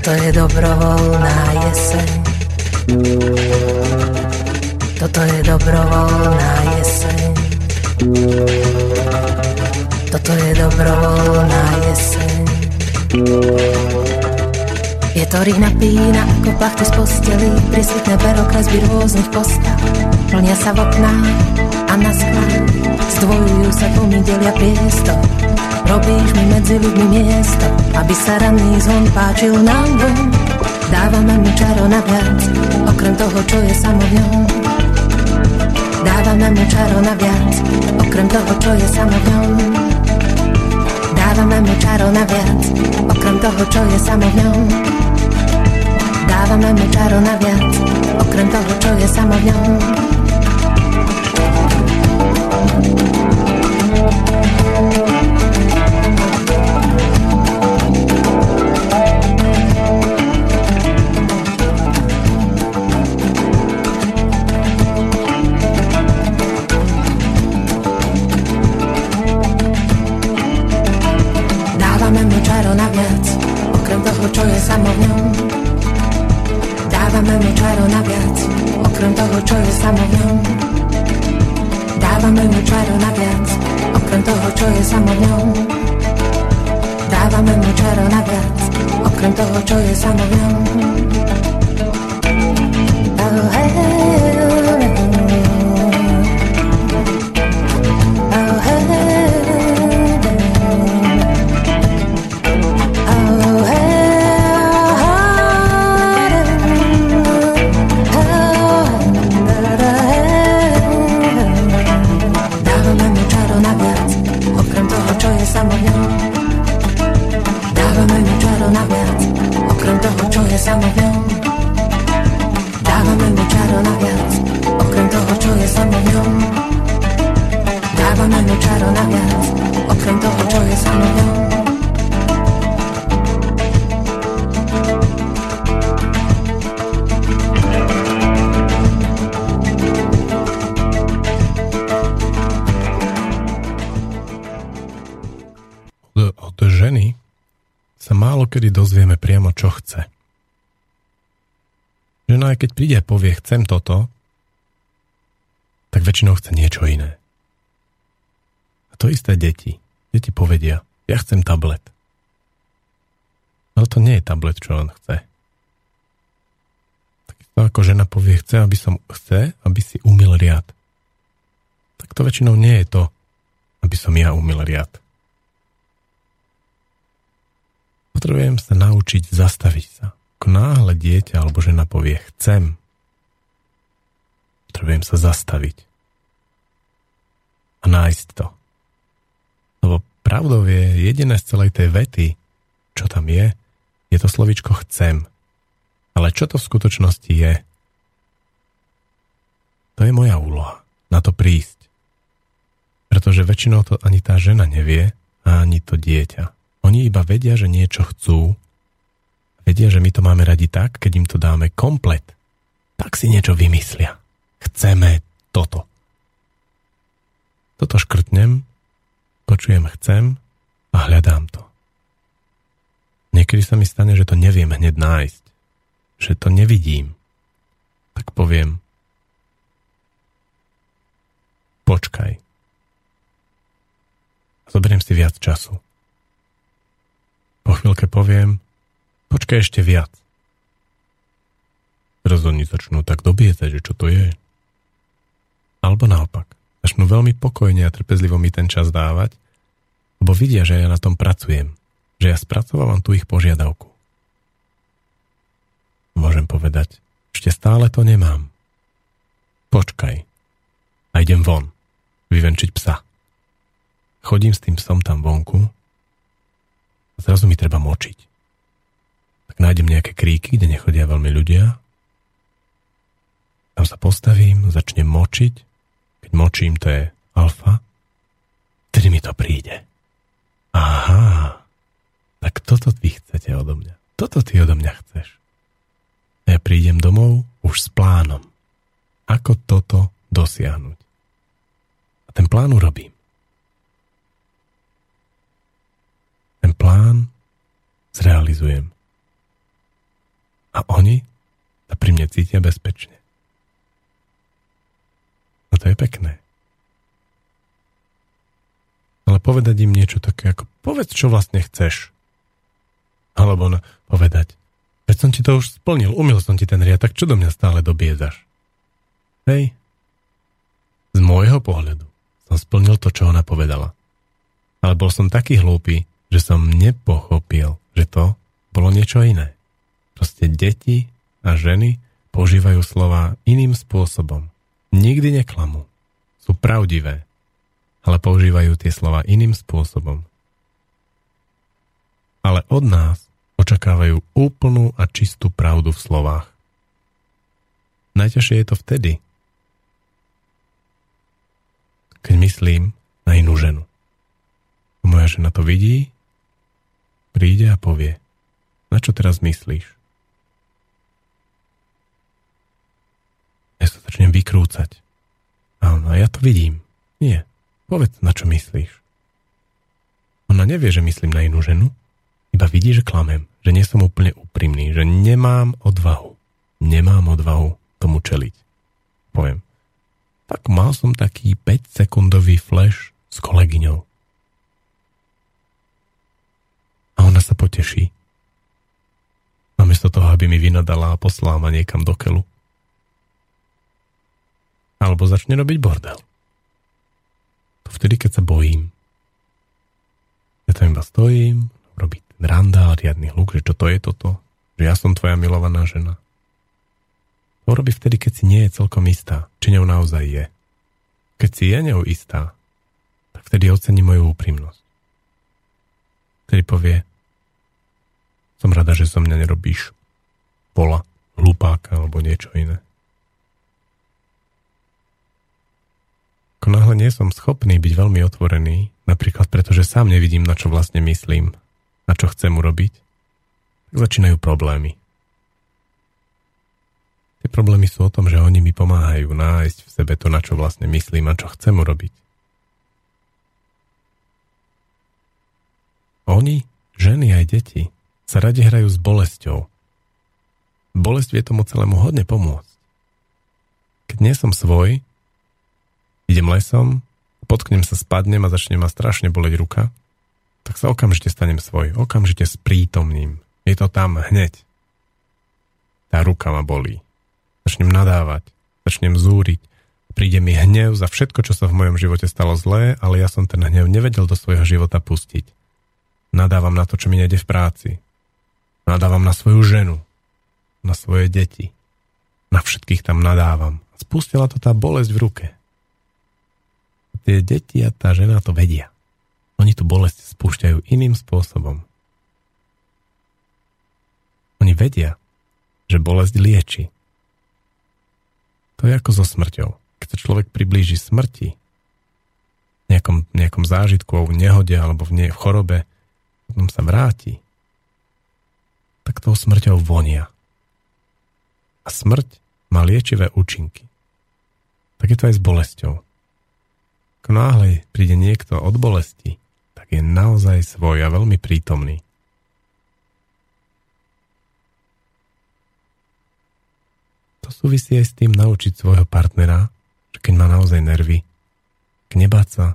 Toto je dobrovoľná jeseň. Toto je dobrovoľná jeseň. Toto je dobrovoľná jeseň. Je to rých napína ako plachty z posteli, prisvitné pero kresby rôznych postav. Plnia sa v oknách a na sklad, zdvojujú sa tlmy, delia priestor. Robíš mi medzi ľuďmi miesto, aby sa ranný zvon páčil nám von. Dávame mu čaro na viac, okrem toho, čo je samo v ňom. Dávame mu čaro na viac, okrem toho, čo je samo v ňom. Dávame mu čaro na viac, okrem toho, čo je samo v ňom. Dávame mu čaro na viac, okrem toho, čo je samo v ňom. Samo v ňom. Dávame mu čaro na viac, okrem toho, čo je samo v ňom. Dávame mu čaro na viac, okrem toho, čo je samo v ňom. Oh, hey, oh,
keď príde a povie, chcem toto, tak väčšinou chce niečo iné. A to isté deti. Deti povedia, ja chcem tablet. Ale to nie je tablet, čo on chce. Takisto ako žena povie, chce, aby som chce, aby si umil riad. Tak to väčšinou nie je to, aby som ja umil riad. Potrebujem sa naučiť zastaviť sa. Ako náhle dieťa alebo žena povie chcem, potrebujem sa zastaviť a nájsť to. Lebo pravdou je jediné z celej tej vety, čo tam je, je to slovičko chcem. Ale čo to v skutočnosti je? To je moja úloha. Na to prísť. Pretože väčšinou to ani tá žena nevie a ani to dieťa. Oni iba vedia, že niečo chcú. Vedia, že my to máme radi tak, keď im to dáme komplet. Tak si niečo vymyslia. Chceme toto. Toto škrtnem, počujem chcem a hľadám to. Niekedy sa mi stane, že to neviem hneď nájsť. Že to nevidím. Tak poviem počkaj. Zoberiem si viac času. Po chvíľke poviem, počkaj ešte viac. Teraz oni začnú tak dobiecať, že čo to je. Alebo naopak, začnú veľmi pokojne a trpezlivo mi ten čas dávať, lebo vidia, že ja na tom pracujem, že ja spracovávam tú ich požiadavku. Môžem povedať, ešte stále to nemám. Počkaj. A idem von. Vyvenčiť psa. Chodím s tým psom tam vonku a zrazu mi treba močiť. Tak nájdem nejaké kríky, kde nechodia veľmi ľudia. Tam sa postavím, začnem močiť. Keď močím, to je alfa. Vtedy mi to príde. Aha, tak toto vy chcete odo mňa. Toto ty odo mňa chceš. A ja prídem domov už s plánom. Ako toto dosiahnuť. A ten plán urobím. Ten plán zrealizujem. A oni sa pri mne cítia bezpečne. to je pekné. Ale povedať im niečo také ako, povedz, čo vlastne chceš. Alebo no, povedať, veď som ti to už splnil, umil som ti ten riad, tak čo do mňa stále dobiedaš? Hej. Z môjho pohľadu som splnil to, čo ona povedala. Ale bol som taký hlúpy, že som nepochopil, že to bolo niečo iné. Proste deti a ženy používajú slova iným spôsobom. Nikdy neklamú. Sú pravdivé ale používajú tie slova iným spôsobom. Ale od nás očakávajú úplnú a čistú pravdu v slovách. Najťažšie je to vtedy, keď myslím na inú ženu. Moja žena to vidí, príde a povie, na čo teraz myslíš? Ja sa začnem vykrúcať. Áno, ja to vidím. Nie, Povedz, na čo myslíš. Ona nevie, že myslím na inú ženu, iba vidí, že klamem, že nie som úplne úprimný, že nemám odvahu. Nemám odvahu tomu čeliť. Poviem, tak mal som taký 5-sekundový flash s kolegyňou. A ona sa poteší. Namiesto toho, aby mi vynadala a poslala ma niekam do kelu. Alebo začne robiť bordel. To vtedy, keď sa bojím. Ja tam iba stojím, robí ten randál, riadny hluk, že čo to je toto, že ja som tvoja milovaná žena. To robí vtedy, keď si nie je celkom istá, či ňou naozaj je. Keď si je ňou istá, tak vtedy ocení moju úprimnosť. Vtedy povie, som rada, že zo mňa nerobíš pola, hlupáka alebo niečo iné. Ako náhle nie som schopný byť veľmi otvorený, napríklad preto, že sám nevidím, na čo vlastne myslím, na čo chcem urobiť, tak začínajú problémy. Tie problémy sú o tom, že oni mi pomáhajú nájsť v sebe to, na čo vlastne myslím a čo chcem urobiť. Oni, ženy aj deti, sa radi hrajú s bolesťou. Bolesť vie tomu celému hodne pomôcť. Keď nie som svoj, idem lesom, potknem sa, spadnem a začne ma strašne boleť ruka, tak sa okamžite stanem svoj, okamžite sprítomním. Je to tam hneď. Tá ruka ma bolí. Začnem nadávať, začnem zúriť, príde mi hnev za všetko, čo sa v mojom živote stalo zlé, ale ja som ten hnev nevedel do svojho života pustiť. Nadávam na to, čo mi nejde v práci. Nadávam na svoju ženu, na svoje deti. Na všetkých tam nadávam. Spustila to tá bolesť v ruke tie deti a tá žena to vedia. Oni tú bolesť spúšťajú iným spôsobom. Oni vedia, že bolesť lieči. To je ako so smrťou. Keď sa človek priblíži smrti, nejakom, nejakom zážitku o nehode alebo v, nie, v chorobe, potom sa vráti, tak tou smrťou vonia. A smrť má liečivé účinky. Tak je to aj s bolesťou. Ako náhle príde niekto od bolesti, tak je naozaj svoj a veľmi prítomný. To súvisí aj s tým naučiť svojho partnera, že keď má naozaj nervy, knebať sa,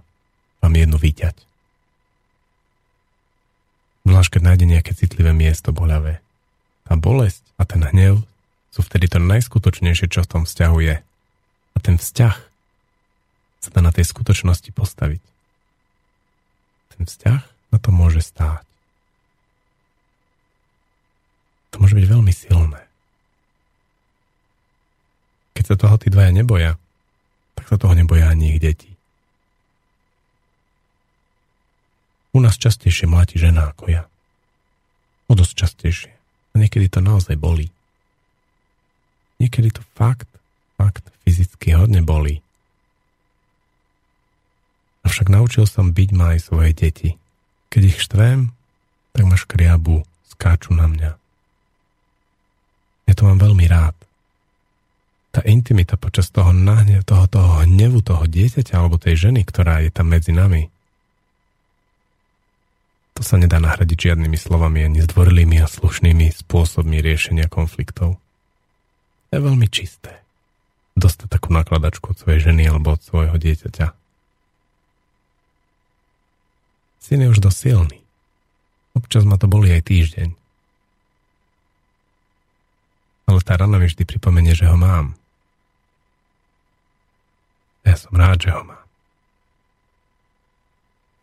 vám jednu vyťať. Zvlášť, keď nájde nejaké citlivé miesto boľavé. Tá bolesť a ten hnev sú vtedy to najskutočnejšie, čo v tom vzťahu je. A ten vzťah sa dá na tej skutočnosti postaviť. Ten vzťah na to môže stáť. To môže byť veľmi silné. Keď sa toho tí dvaja neboja, tak sa toho neboja ani ich deti. U nás častejšie mláti žena ako ja. O dosť častejšie. A niekedy to naozaj bolí. Niekedy to fakt, fakt fyzicky hodne bolí. Avšak naučil som byť ma aj svoje deti. Keď ich štvem, tak ma škriabu, skáču na mňa. Ja to mám veľmi rád. Tá intimita počas toho nahne, toho, toho hnevu toho dieťaťa alebo tej ženy, ktorá je tam medzi nami, to sa nedá nahradiť žiadnymi slovami ani zdvorilými a slušnými spôsobmi riešenia konfliktov. Je veľmi čisté. dostať takú nakladačku od svojej ženy alebo od svojho dieťaťa. Syn je už dosť silný. Občas ma to boli aj týždeň. Ale tá rana mi vždy pripomenie, že ho mám. Ja som rád, že ho mám.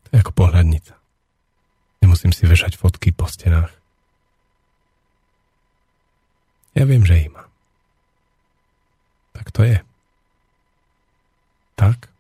To je ako pohľadnica. Nemusím si vešať fotky po stenách. Ja viem, že ich mám. Tak to je. Tak?